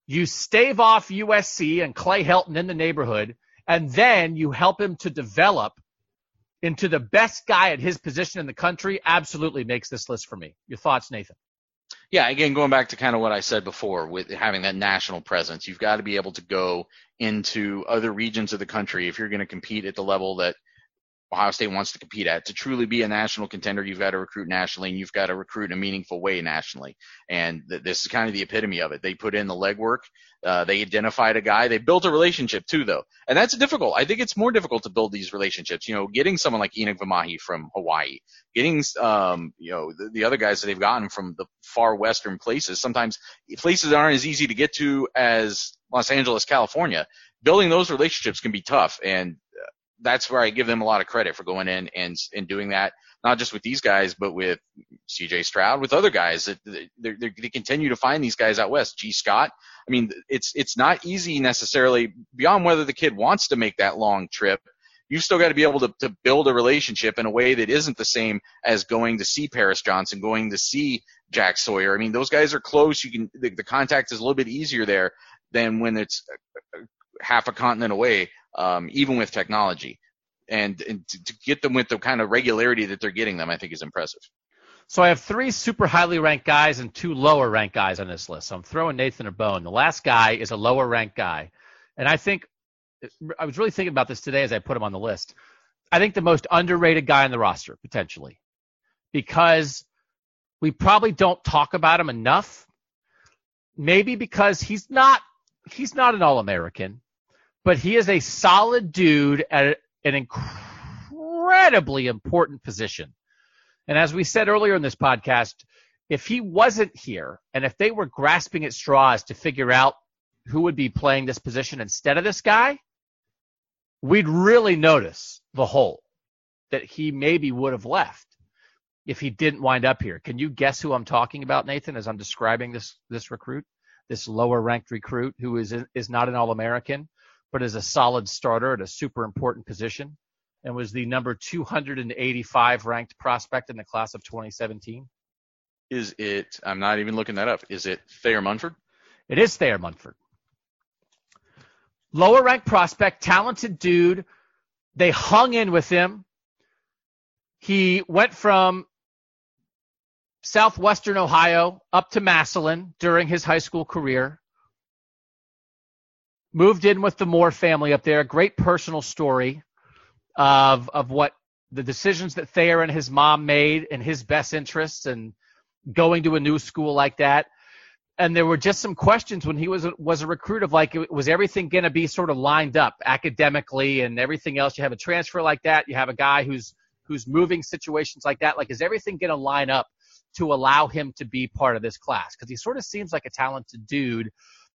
Speaker 1: you stave off USC and Clay Helton in the neighborhood, and then you help him to develop into the best guy at his position in the country absolutely makes this list for me. Your thoughts, Nathan?
Speaker 2: Yeah, again, going back to kind of what I said before with having that national presence, you've got to be able to go into other regions of the country. If you're going to compete at the level that Ohio State wants to compete at. To truly be a national contender, you've got to recruit nationally and you've got to recruit in a meaningful way nationally. And th- this is kind of the epitome of it. They put in the legwork. Uh, they identified a guy. They built a relationship too, though. And that's difficult. I think it's more difficult to build these relationships. You know, getting someone like Enokk Vimahi from Hawaii, getting, um, you know, the, the other guys that they've gotten from the far western places, sometimes places that aren't as easy to get to as Los Angeles, California. Building those relationships can be tough. And that's where I give them a lot of credit for going in and and doing that, not just with these guys, but with C.J. Stroud, with other guys that they they continue to find these guys out west. Gee Scott, I mean, it's it's not easy necessarily beyond whether the kid wants to make that long trip. You've still got to be able to, to build a relationship in a way that isn't the same as going to see Paris Johnson, going to see Jack Sawyer. I mean, those guys are close. You can the, the contact is a little bit easier there than when it's half a continent away um, even with technology. And, and to, to get them with the kind of regularity that they're getting them, I think is impressive.
Speaker 1: So I have three super highly ranked guys and two lower ranked guys on this list. So I'm throwing Nathan a bone. The last guy is a lower ranked guy. And I think I was really thinking about this today as I put him on the list. I think the most underrated guy on the roster, potentially, because we probably don't talk about him enough. Maybe because he's not he's not an all American but he is a solid dude at an incredibly important position. And as we said earlier in this podcast, if he wasn't here and if they were grasping at straws to figure out who would be playing this position instead of this guy, we'd really notice the hole that he maybe would have left if he didn't wind up here. Can you guess who I'm talking about, Nathan, as I'm describing this this recruit, this lower ranked recruit who is is not an All American, but is a solid starter at a super important position and was the number 285 ranked prospect in the class of 2017.
Speaker 2: Is it, I'm not even looking that up, is it Thayer Munford?
Speaker 1: It is Thayer Munford. Lower ranked prospect, talented dude. They hung in with him. He went from Southwestern Ohio up to Massillon during his high school career. Moved in with the Moore family up there. Great personal story of of what the decisions that Thayer and his mom made in his best interests and going to a new school like that. And there were just some questions when he was was a recruit of like was everything going to be sort of lined up academically and everything else. You have a transfer like that. You have a guy who's who's moving situations like that. Like is everything going to line up to allow him to be part of this class? Because he sort of seems like a talented dude,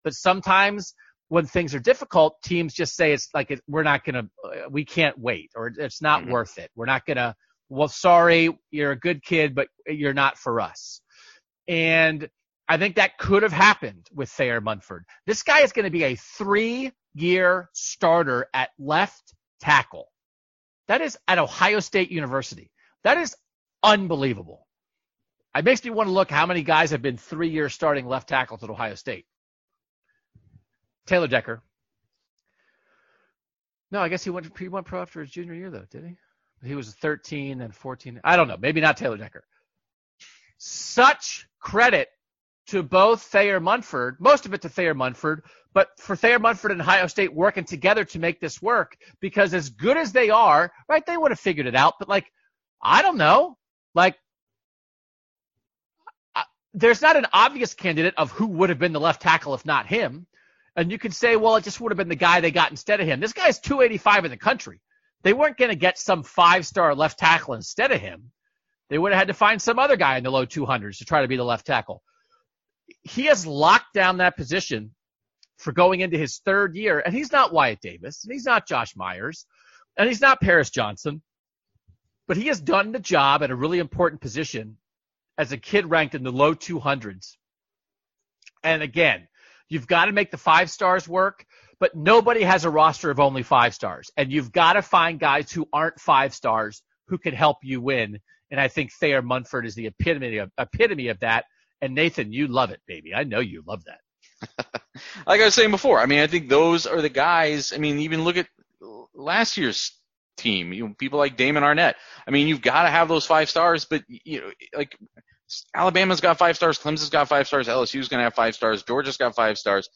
Speaker 1: but sometimes when things are difficult, teams just say it's like it, we're not gonna, uh, we can't wait, or it's not mm-hmm. worth it. We're not gonna. Well, sorry, you're a good kid, but you're not for us. And I think that could have happened with Thayer Munford. This guy is going to be a three-year starter at left tackle. That is at Ohio State University. That is unbelievable. It makes me want to look how many guys have been three years starting left tackles at Ohio State. Taylor Decker. No, I guess he went he went pro after his junior year though, did he? He was 13 and 14. I don't know. Maybe not Taylor Decker. Such credit to both Thayer Munford, most of it to Thayer Munford, but for Thayer Munford and Ohio State working together to make this work because as good as they are, right, they would have figured it out. But like, I don't know. Like, there's not an obvious candidate of who would have been the left tackle if not him. And you can say, well, it just would have been the guy they got instead of him. This guy's 285 in the country. They weren't going to get some five star left tackle instead of him. They would have had to find some other guy in the low 200s to try to be the left tackle. He has locked down that position for going into his third year, and he's not Wyatt Davis, and he's not Josh Myers, and he's not Paris Johnson, but he has done the job at a really important position as a kid ranked in the low 200s. And again, You've got to make the five stars work, but nobody has a roster of only five stars. And you've got to find guys who aren't five stars who can help you win. And I think Thayer Munford is the epitome of, epitome of that. And Nathan, you love it, baby. I know you love that.
Speaker 2: like I was saying before, I mean, I think those are the guys. I mean, even look at last year's team. You know, people like Damon Arnette. I mean, you've got to have those five stars, but you know, like Alabama's got five stars, Clemson's got five stars, LSU's going to have five stars, Georgia's got five stars.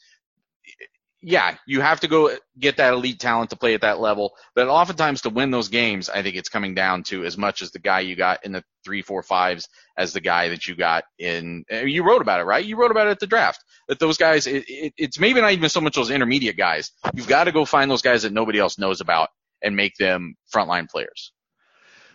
Speaker 2: Yeah, you have to go get that elite talent to play at that level. But oftentimes to win those games, I think it's coming down to as much as the guy you got in the three, four, fives as the guy that you got in. You wrote about it, right? You wrote about it at the draft. That those guys, it, it, it's maybe not even so much those intermediate guys. You've got to go find those guys that nobody else knows about and make them frontline players.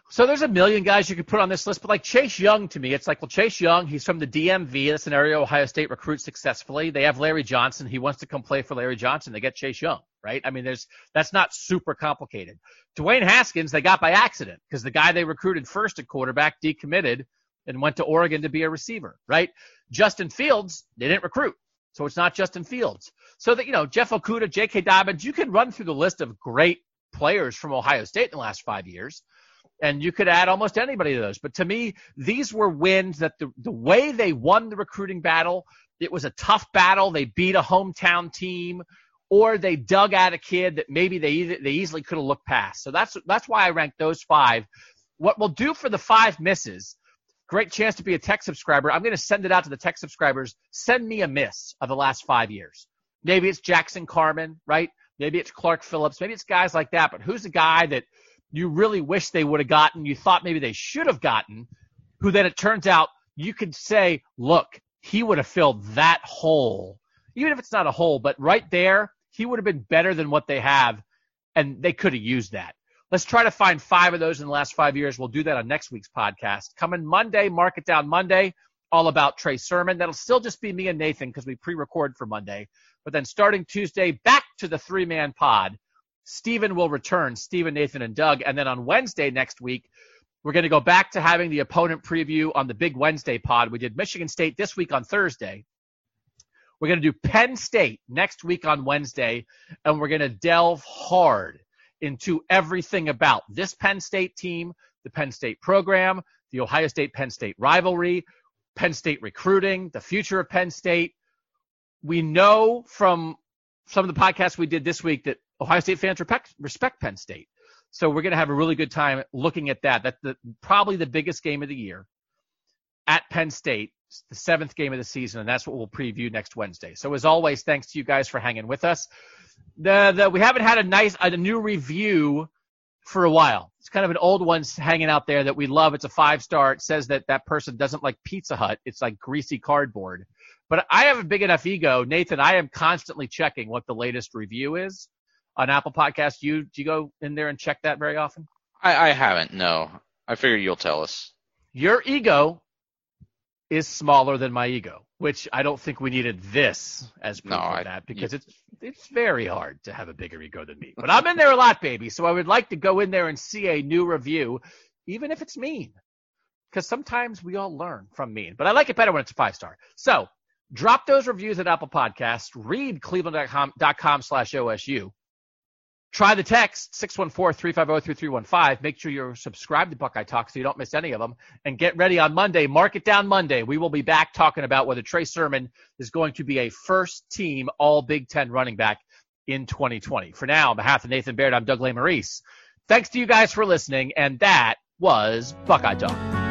Speaker 1: So there's a million guys you could put on this list, but like Chase Young to me, it's like, well, Chase Young, he's from the DMV. That's an area Ohio State recruits successfully. They have Larry Johnson. He wants to come play for Larry Johnson. They get Chase Young, right? I mean, there's, that's not super complicated. Dwayne Haskins, they got by accident because the guy they recruited first at quarterback decommitted and went to Oregon to be a receiver, right? Justin Fields, they didn't recruit. So it's not Justin Fields. So that, you know, Jeff Okudah, J.K. Dobbins, you can run through the list of great players from Ohio State in the last five years and you could add almost anybody to those. But to me, these were wins that the, the way they won the recruiting battle, it was a tough battle. They beat a hometown team or they dug out a kid that maybe they they easily could have looked past. So that's that's why I ranked those five. What we'll do for the five misses, great chance to be a tech subscriber. I'm going to send it out to the tech subscribers. Send me a miss of the last five years. Maybe it's Jackson Carman, right? Maybe it's Clark Phillips. Maybe it's guys like that. But who's the guy that you really wish they would have gotten, you thought maybe they should have gotten, who then it turns out you could say, look, he would have filled that hole. Even if it's not a hole, but right there, he would have been better than what they have, and they could have used that. Let's try to find five of those in the last five years. We'll do that on next week's podcast. Coming Monday, Mark It Down Monday, all about Trey Sermon. That'll still just be me and Nathan because we pre record for Monday. But then starting Tuesday, back to the three man pod Stephen will return, Stephen, Nathan, and Doug. And then on Wednesday next week, we're going to go back to having the opponent preview on the big Wednesday pod. We did Michigan State this week on Thursday. We're going to do Penn State next week on Wednesday, and we're going to delve hard into everything about this Penn State team, the Penn State program, the Ohio State Penn State rivalry, Penn State recruiting, the future of Penn State. We know from some of the podcasts we did this week that Ohio State fans respect, respect Penn State. So we're going to have a really good time looking at that. That's the, probably the biggest game of the year. at Penn State, the seventh game of the season, and that's what we'll preview next Wednesday. So as always, thanks to you guys for hanging with us. The, the we haven't had a nice a new review for a while. It's kind of an old one hanging out there that we love. It's a five star. It says that that person doesn't like Pizza Hut. It's like greasy cardboard. But I have a big enough ego, Nathan. I am constantly checking what the latest review is on Apple Podcasts. You do you go in there and check that very often?
Speaker 2: I, I haven't. No, I figure you'll tell us.
Speaker 1: Your ego is smaller than my ego, which I don't think we needed this as proof
Speaker 2: No,
Speaker 1: of
Speaker 2: I-
Speaker 1: that because
Speaker 2: you-
Speaker 1: it's it's very hard to have a bigger ego than me. But I'm in there a lot, baby. So I would like to go in there and see a new review, even if it's mean. Because sometimes we all learn from mean. But I like it better when it's a five star. So drop those reviews at Apple Podcasts. Read cleveland.com slash OSU. Try the text 614-350-3315. Make sure you're subscribed to Buckeye Talk so you don't miss any of them. And get ready on Monday. Mark it down Monday. We will be back talking about whether Trey Sermon is going to be a first team all Big Ten running back in 2020. For now, on behalf of Nathan Baird, I'm Doug Lesmerises. Thanks to you guys for listening. And that was Buckeye Talk.